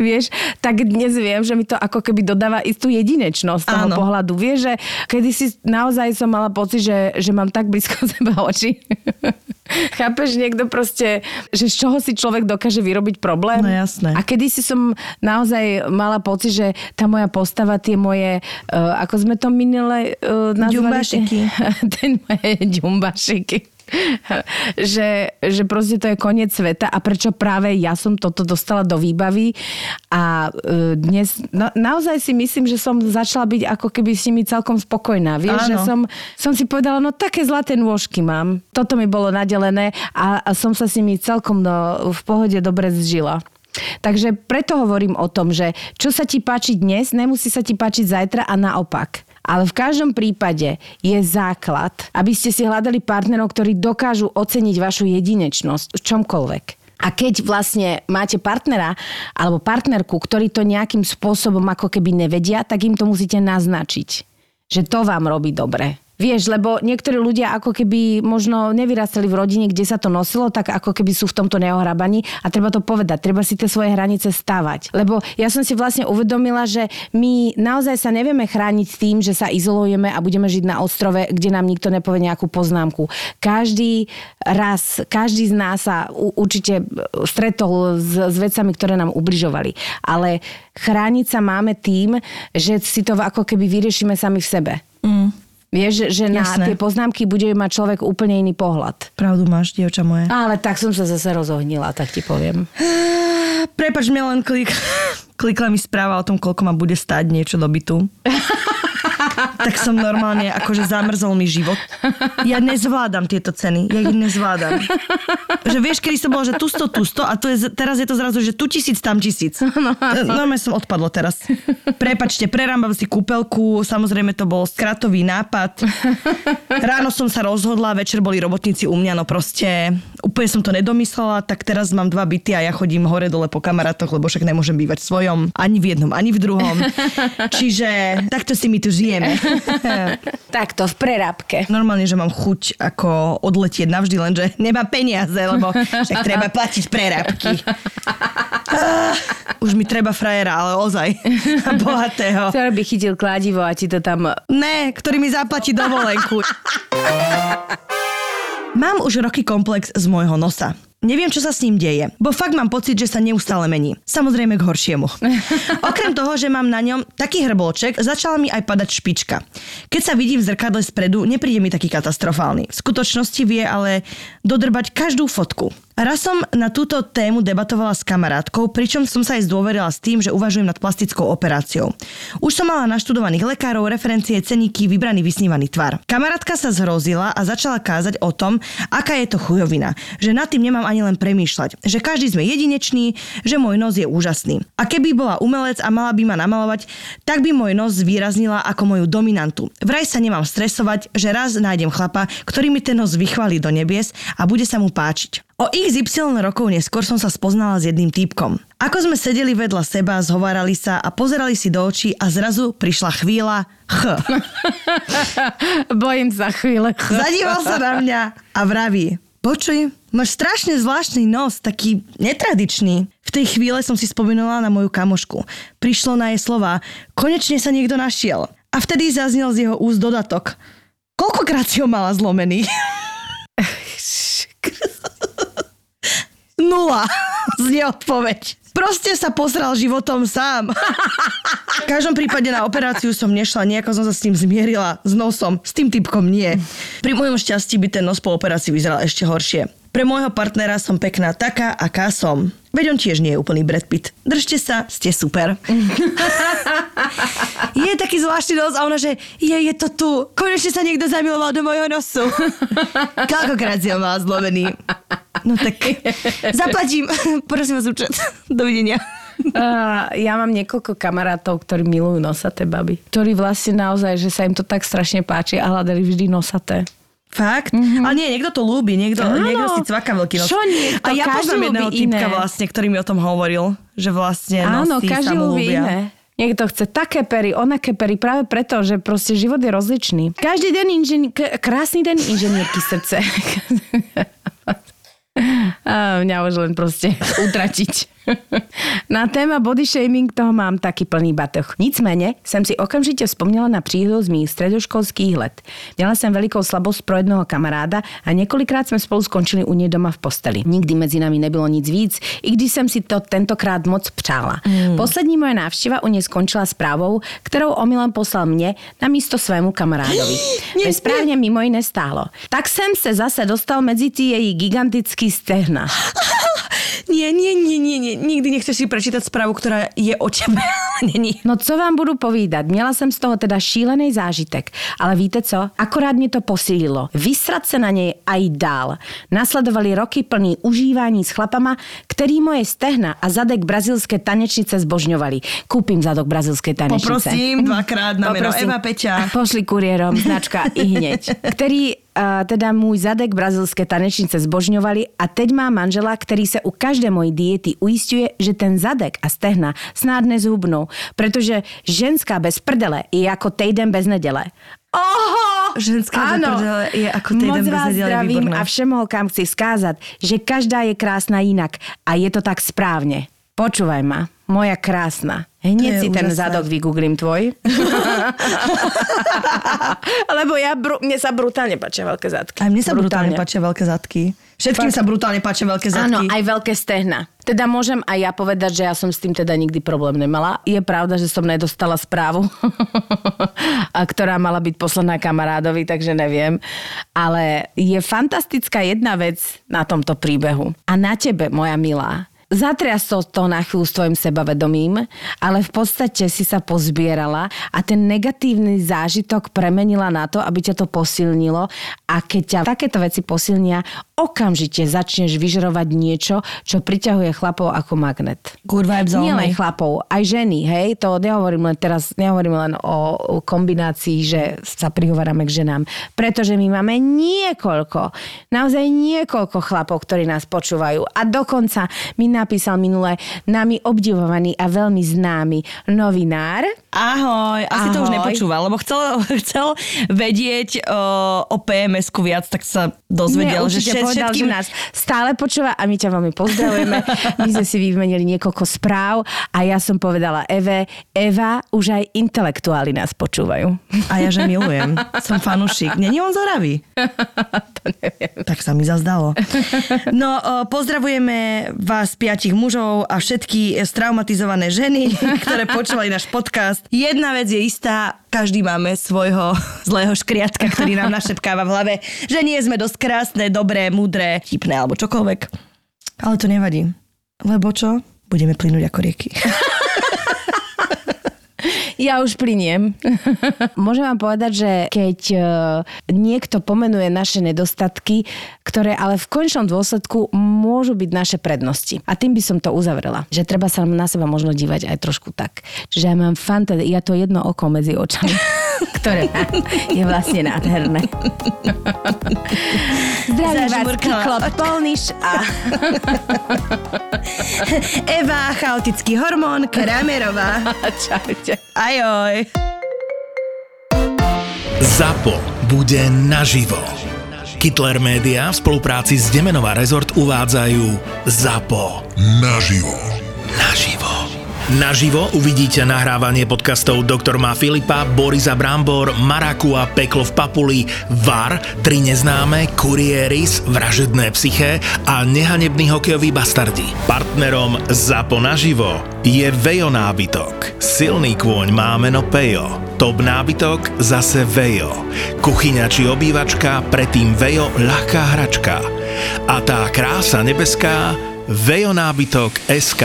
vieš, tak dnes viem, že mi to ako keby dodáva istú jedinečnosť z toho Áno. pohľadu. Vieš, že kedy si naozaj som mala pocit, že, že mám tak blízko seba oči. Chápeš, niekto proste, že z čoho si človek dokáže vyrobiť problém. No jasné. A kedy si som naozaj mala pocit, že tá moja postava, tie moje, uh, ako sme to minule uh, nazvali? Ďumbašiky. Ten moje ďumbašiky. že, že proste to je koniec sveta a prečo práve ja som toto dostala do výbavy a e, dnes na, naozaj si myslím, že som začala byť ako keby s nimi celkom spokojná. Vieš, Áno. že som, som si povedala, no také zlaté nôžky mám. Toto mi bolo nadelené a, a som sa s nimi celkom do, v pohode dobre zžila. Takže preto hovorím o tom, že čo sa ti páči dnes, nemusí sa ti páčiť zajtra a naopak. Ale v každom prípade je základ, aby ste si hľadali partnerov, ktorí dokážu oceniť vašu jedinečnosť v čomkoľvek. A keď vlastne máte partnera alebo partnerku, ktorí to nejakým spôsobom ako keby nevedia, tak im to musíte naznačiť, že to vám robí dobre. Vieš, lebo niektorí ľudia ako keby možno nevyrastali v rodine, kde sa to nosilo, tak ako keby sú v tomto neohrabaní a treba to povedať, treba si tie svoje hranice stavať. Lebo ja som si vlastne uvedomila, že my naozaj sa nevieme chrániť tým, že sa izolujeme a budeme žiť na ostrove, kde nám nikto nepovie nejakú poznámku. Každý raz, každý z nás sa určite stretol s, s vecami, ktoré nám ubližovali. Ale chrániť sa máme tým, že si to ako keby vyriešime sami v sebe. Vieš, že na Jasné. tie poznámky bude mať človek úplne iný pohľad. Pravdu máš, dievča moje. Ale tak som sa zase rozohnila, tak ti poviem. Prepač, mne len klik, klikla mi správa o tom, koľko ma bude stáť niečo do bytu. tak som normálne, akože zamrzol mi život. Ja nezvládam tieto ceny. Ja ich nezvládam. Že vieš, kedy som bola, že tu sto, tu sto a tu je, teraz je to zrazu, že tu tisíc, tam tisíc. Normálne som odpadlo teraz. Prepačte, prerambam si kúpelku, samozrejme to bol skratový nápad. Ráno som sa rozhodla, večer boli robotníci u mňa, no proste úplne som to nedomyslela, tak teraz mám dva byty a ja chodím hore dole po kamarátoch, lebo však nemôžem bývať v svojom, ani v jednom, ani v druhom. Čiže takto si my tu žijeme. Takto, v prerábke. Normálne, že mám chuť ako odletieť navždy, lenže nemá peniaze, lebo však treba platiť prerábky. Ah, Už mi treba frajera, ale ozaj. Bohatého. Ktorý by chytil kladivo a ti to tam... Ne, ktorý mi zaplatí dovolenku. Mám už roky komplex z môjho nosa. Neviem, čo sa s ním deje, bo fakt mám pocit, že sa neustále mení. Samozrejme k horšiemu. Okrem toho, že mám na ňom taký hrbolček, začala mi aj padať špička. Keď sa vidím v zrkadle spredu, nepríde mi taký katastrofálny. V skutočnosti vie ale dodrbať každú fotku. Raz som na túto tému debatovala s kamarátkou, pričom som sa aj zdôverila s tým, že uvažujem nad plastickou operáciou. Už som mala naštudovaných lekárov, referencie, ceníky, vybraný vysnívaný tvar. Kamarátka sa zhrozila a začala kázať o tom, aká je to chujovina, že nad tým nemám ani len premýšľať, že každý sme jedinečný, že môj nos je úžasný. A keby bola umelec a mala by ma namalovať, tak by môj nos zvýraznila ako moju dominantu. Vraj sa nemám stresovať, že raz nájdem chlapa, ktorý mi ten nos vychválí do nebies a bude sa mu páčiť. O XY rokov neskôr som sa spoznala s jedným týpkom. Ako sme sedeli vedľa seba, zhovárali sa a pozerali si do očí a zrazu prišla chvíľa ch. Bojím sa chvíle. Zadíval sa na mňa a vraví, počuj, máš strašne zvláštny nos, taký netradičný. V tej chvíle som si spomenula na moju kamošku. Prišlo na jej slova, konečne sa niekto našiel. A vtedy zaznel z jeho úst dodatok. Koľkokrát si ho mala zlomený? Nula, znie odpoveď. Proste sa posral životom sám. V každom prípade na operáciu som nešla, nejako som sa s tým zmierila, s nosom, s tým typkom nie. Pri mojom šťastí by ten nos po operácii vyzeral ešte horšie. Pre môjho partnera som pekná taká, aká som. Veď on tiež nie je úplný Brad Pitt. Držte sa, ste super. je taký zvláštny nos a ona, že je, je to tu. Konečne sa niekto zamiloval do mojho nosu. Koľkokrát si ho mal zlomený. No tak zaplatím. Prosím vás účet. Dovidenia. Uh, ja mám niekoľko kamarátov, ktorí milujú nosaté baby. Ktorí vlastne naozaj, že sa im to tak strašne páči a hľadali vždy nosaté. Fakt? Mm-hmm. Ale nie, niekto to ľúbi, niekto, Áno. niekto si cvaká veľký nos. Čo niekto? A ja poznám jedného typka iné. vlastne, ktorý mi o tom hovoril, že vlastne Áno, nosy každý sa mu ľúbi ľúbia. iné. Niekto chce také pery, onaké pery, práve preto, že proste život je rozličný. Každý deň inženi- k- krásny deň inženierky srdce. Mňa už len proste utratiť. Na téma body shaming toho mám taký plný batoh. Nicméně jsem si okamžitě vzpomněla na příhodu z mých středoškolských let. Měla jsem velikou slabost pro jednoho kamaráda a několikrát jsme spolu skončili u něj doma v posteli. Nikdy mezi nami nebylo nic víc, i když jsem si to tentokrát moc přála. Mm. Poslední moje návštěva u něj skončila zprávou, kterou omylem poslal mě na místo svému kamarádovi. Ve správně mimo jiné stálo. Tak jsem se zase dostal mezi ty její gigantický stehna. Nie, nie, nie, nie, nie. Nikdy nechceš si prečítať správu, ktorá je o tebe. Není. No co vám budu povídat, měla jsem z toho teda šílený zážitek, ale víte co, akorát mě to posílilo. Vysrat se na něj a jít dál. Nasledovali roky plný užívání s chlapama, který moje stehna a zadek brazilské tanečnice zbožňovali. Kúpim zadok brazilské tanečnice. Poprosím dvakrát na meno Poprosím. Eva Peťa. Pošli kuriérom, značka i hneď. Který a teda můj zadek brazilské tanečnice zbožňovali a teď má manžela, který se u každé mojej diety uistuje, že ten zadek a stehna snad nezhubnou, protože ženská bez prdele je jako týden bez neděle. Oho! Ženská bez prdele je ako týden Moc bez vás neděle, zdravím výborné. a všem holkám chci skázat, že každá je krásna jinak a je to tak správně. Počúvaj ma, moja krásna. Hneď si ten zadok vygooglím tvoj. Lebo ja, bru, mne sa brutálne páčia veľké zadky. Aj mne sa brutálne páčia veľké zadky. Všetkým Fakt. sa brutálne páčia veľké zadky. Áno, aj veľké stehna. Teda môžem aj ja povedať, že ja som s tým teda nikdy problém nemala. Je pravda, že som nedostala správu, ktorá mala byť poslaná kamarádovi, takže neviem. Ale je fantastická jedna vec na tomto príbehu. A na tebe, moja milá, Zatriasol to na chvíľu s tvojim sebavedomím, ale v podstate si sa pozbierala a ten negatívny zážitok premenila na to, aby ťa to posilnilo. A keď ťa takéto veci posilnia, okamžite začneš vyžrovať niečo, čo priťahuje chlapov ako magnet. Good vibes Nie len chlapov, aj ženy, hej, to nehovorím len teraz, nehovorím len o, o kombinácii, že sa prihovárame k ženám, pretože my máme niekoľko, naozaj niekoľko chlapov, ktorí nás počúvajú. A dokonca mi napísal minule nami obdivovaný a veľmi známy novinár, Ahoj, asi to už Ahoj. nepočúval, lebo chcel, chcel vedieť o, o PMS-ku viac, tak sa dozvedel, Nie, že všet- povedal, všetkým... že nás stále počúva a my ťa veľmi pozdravujeme. My sme si vymenili niekoľko správ a ja som povedala Eve, Eva, už aj intelektuáli nás počúvajú. A ja, že milujem. Som fanúšik. Není on zoravý? to neviem. Tak sa mi zazdalo. No, o, pozdravujeme vás, piatich mužov a všetky straumatizované ženy, ktoré počúvali náš podcast. Jedna vec je istá, každý máme svojho zlého škriatka, ktorý nám našepkáva v hlave, že nie sme dosť krásne, dobré, mudré, tipné alebo čokoľvek. Ale to nevadí. Lebo čo? Budeme plynúť ako rieky. Ja už pliniem. Môžem vám povedať, že keď e, niekto pomenuje naše nedostatky, ktoré ale v končnom dôsledku môžu byť naše prednosti. A tým by som to uzavrela. Že treba sa na seba možno dívať aj trošku tak. Že ja mám fanta, ja to jedno oko medzi očami, ktoré je vlastne nádherné. Zdravím vás. Kiklo Polniš a Eva, chaotický hormón, Kramerová. čaute. Ajoj. ZAPO bude naživo. Hitler Media v spolupráci s Demenová rezort uvádzajú ZAPO. Naživo. Naživo. Naživo uvidíte nahrávanie podcastov Doktor má Filipa, Borisa Brambor, Maraku a Peklo v Papuli, VAR, Tri neznáme, Kurieris, Vražedné psyché a Nehanebný hokejový bastardi. Partnerom ZAPO naživo je Vejo nábytok. Silný kôň má meno Pejo. Top nábytok zase Vejo. Kuchyňa či obývačka, predtým Vejo ľahká hračka. A tá krása nebeská Vejo SK.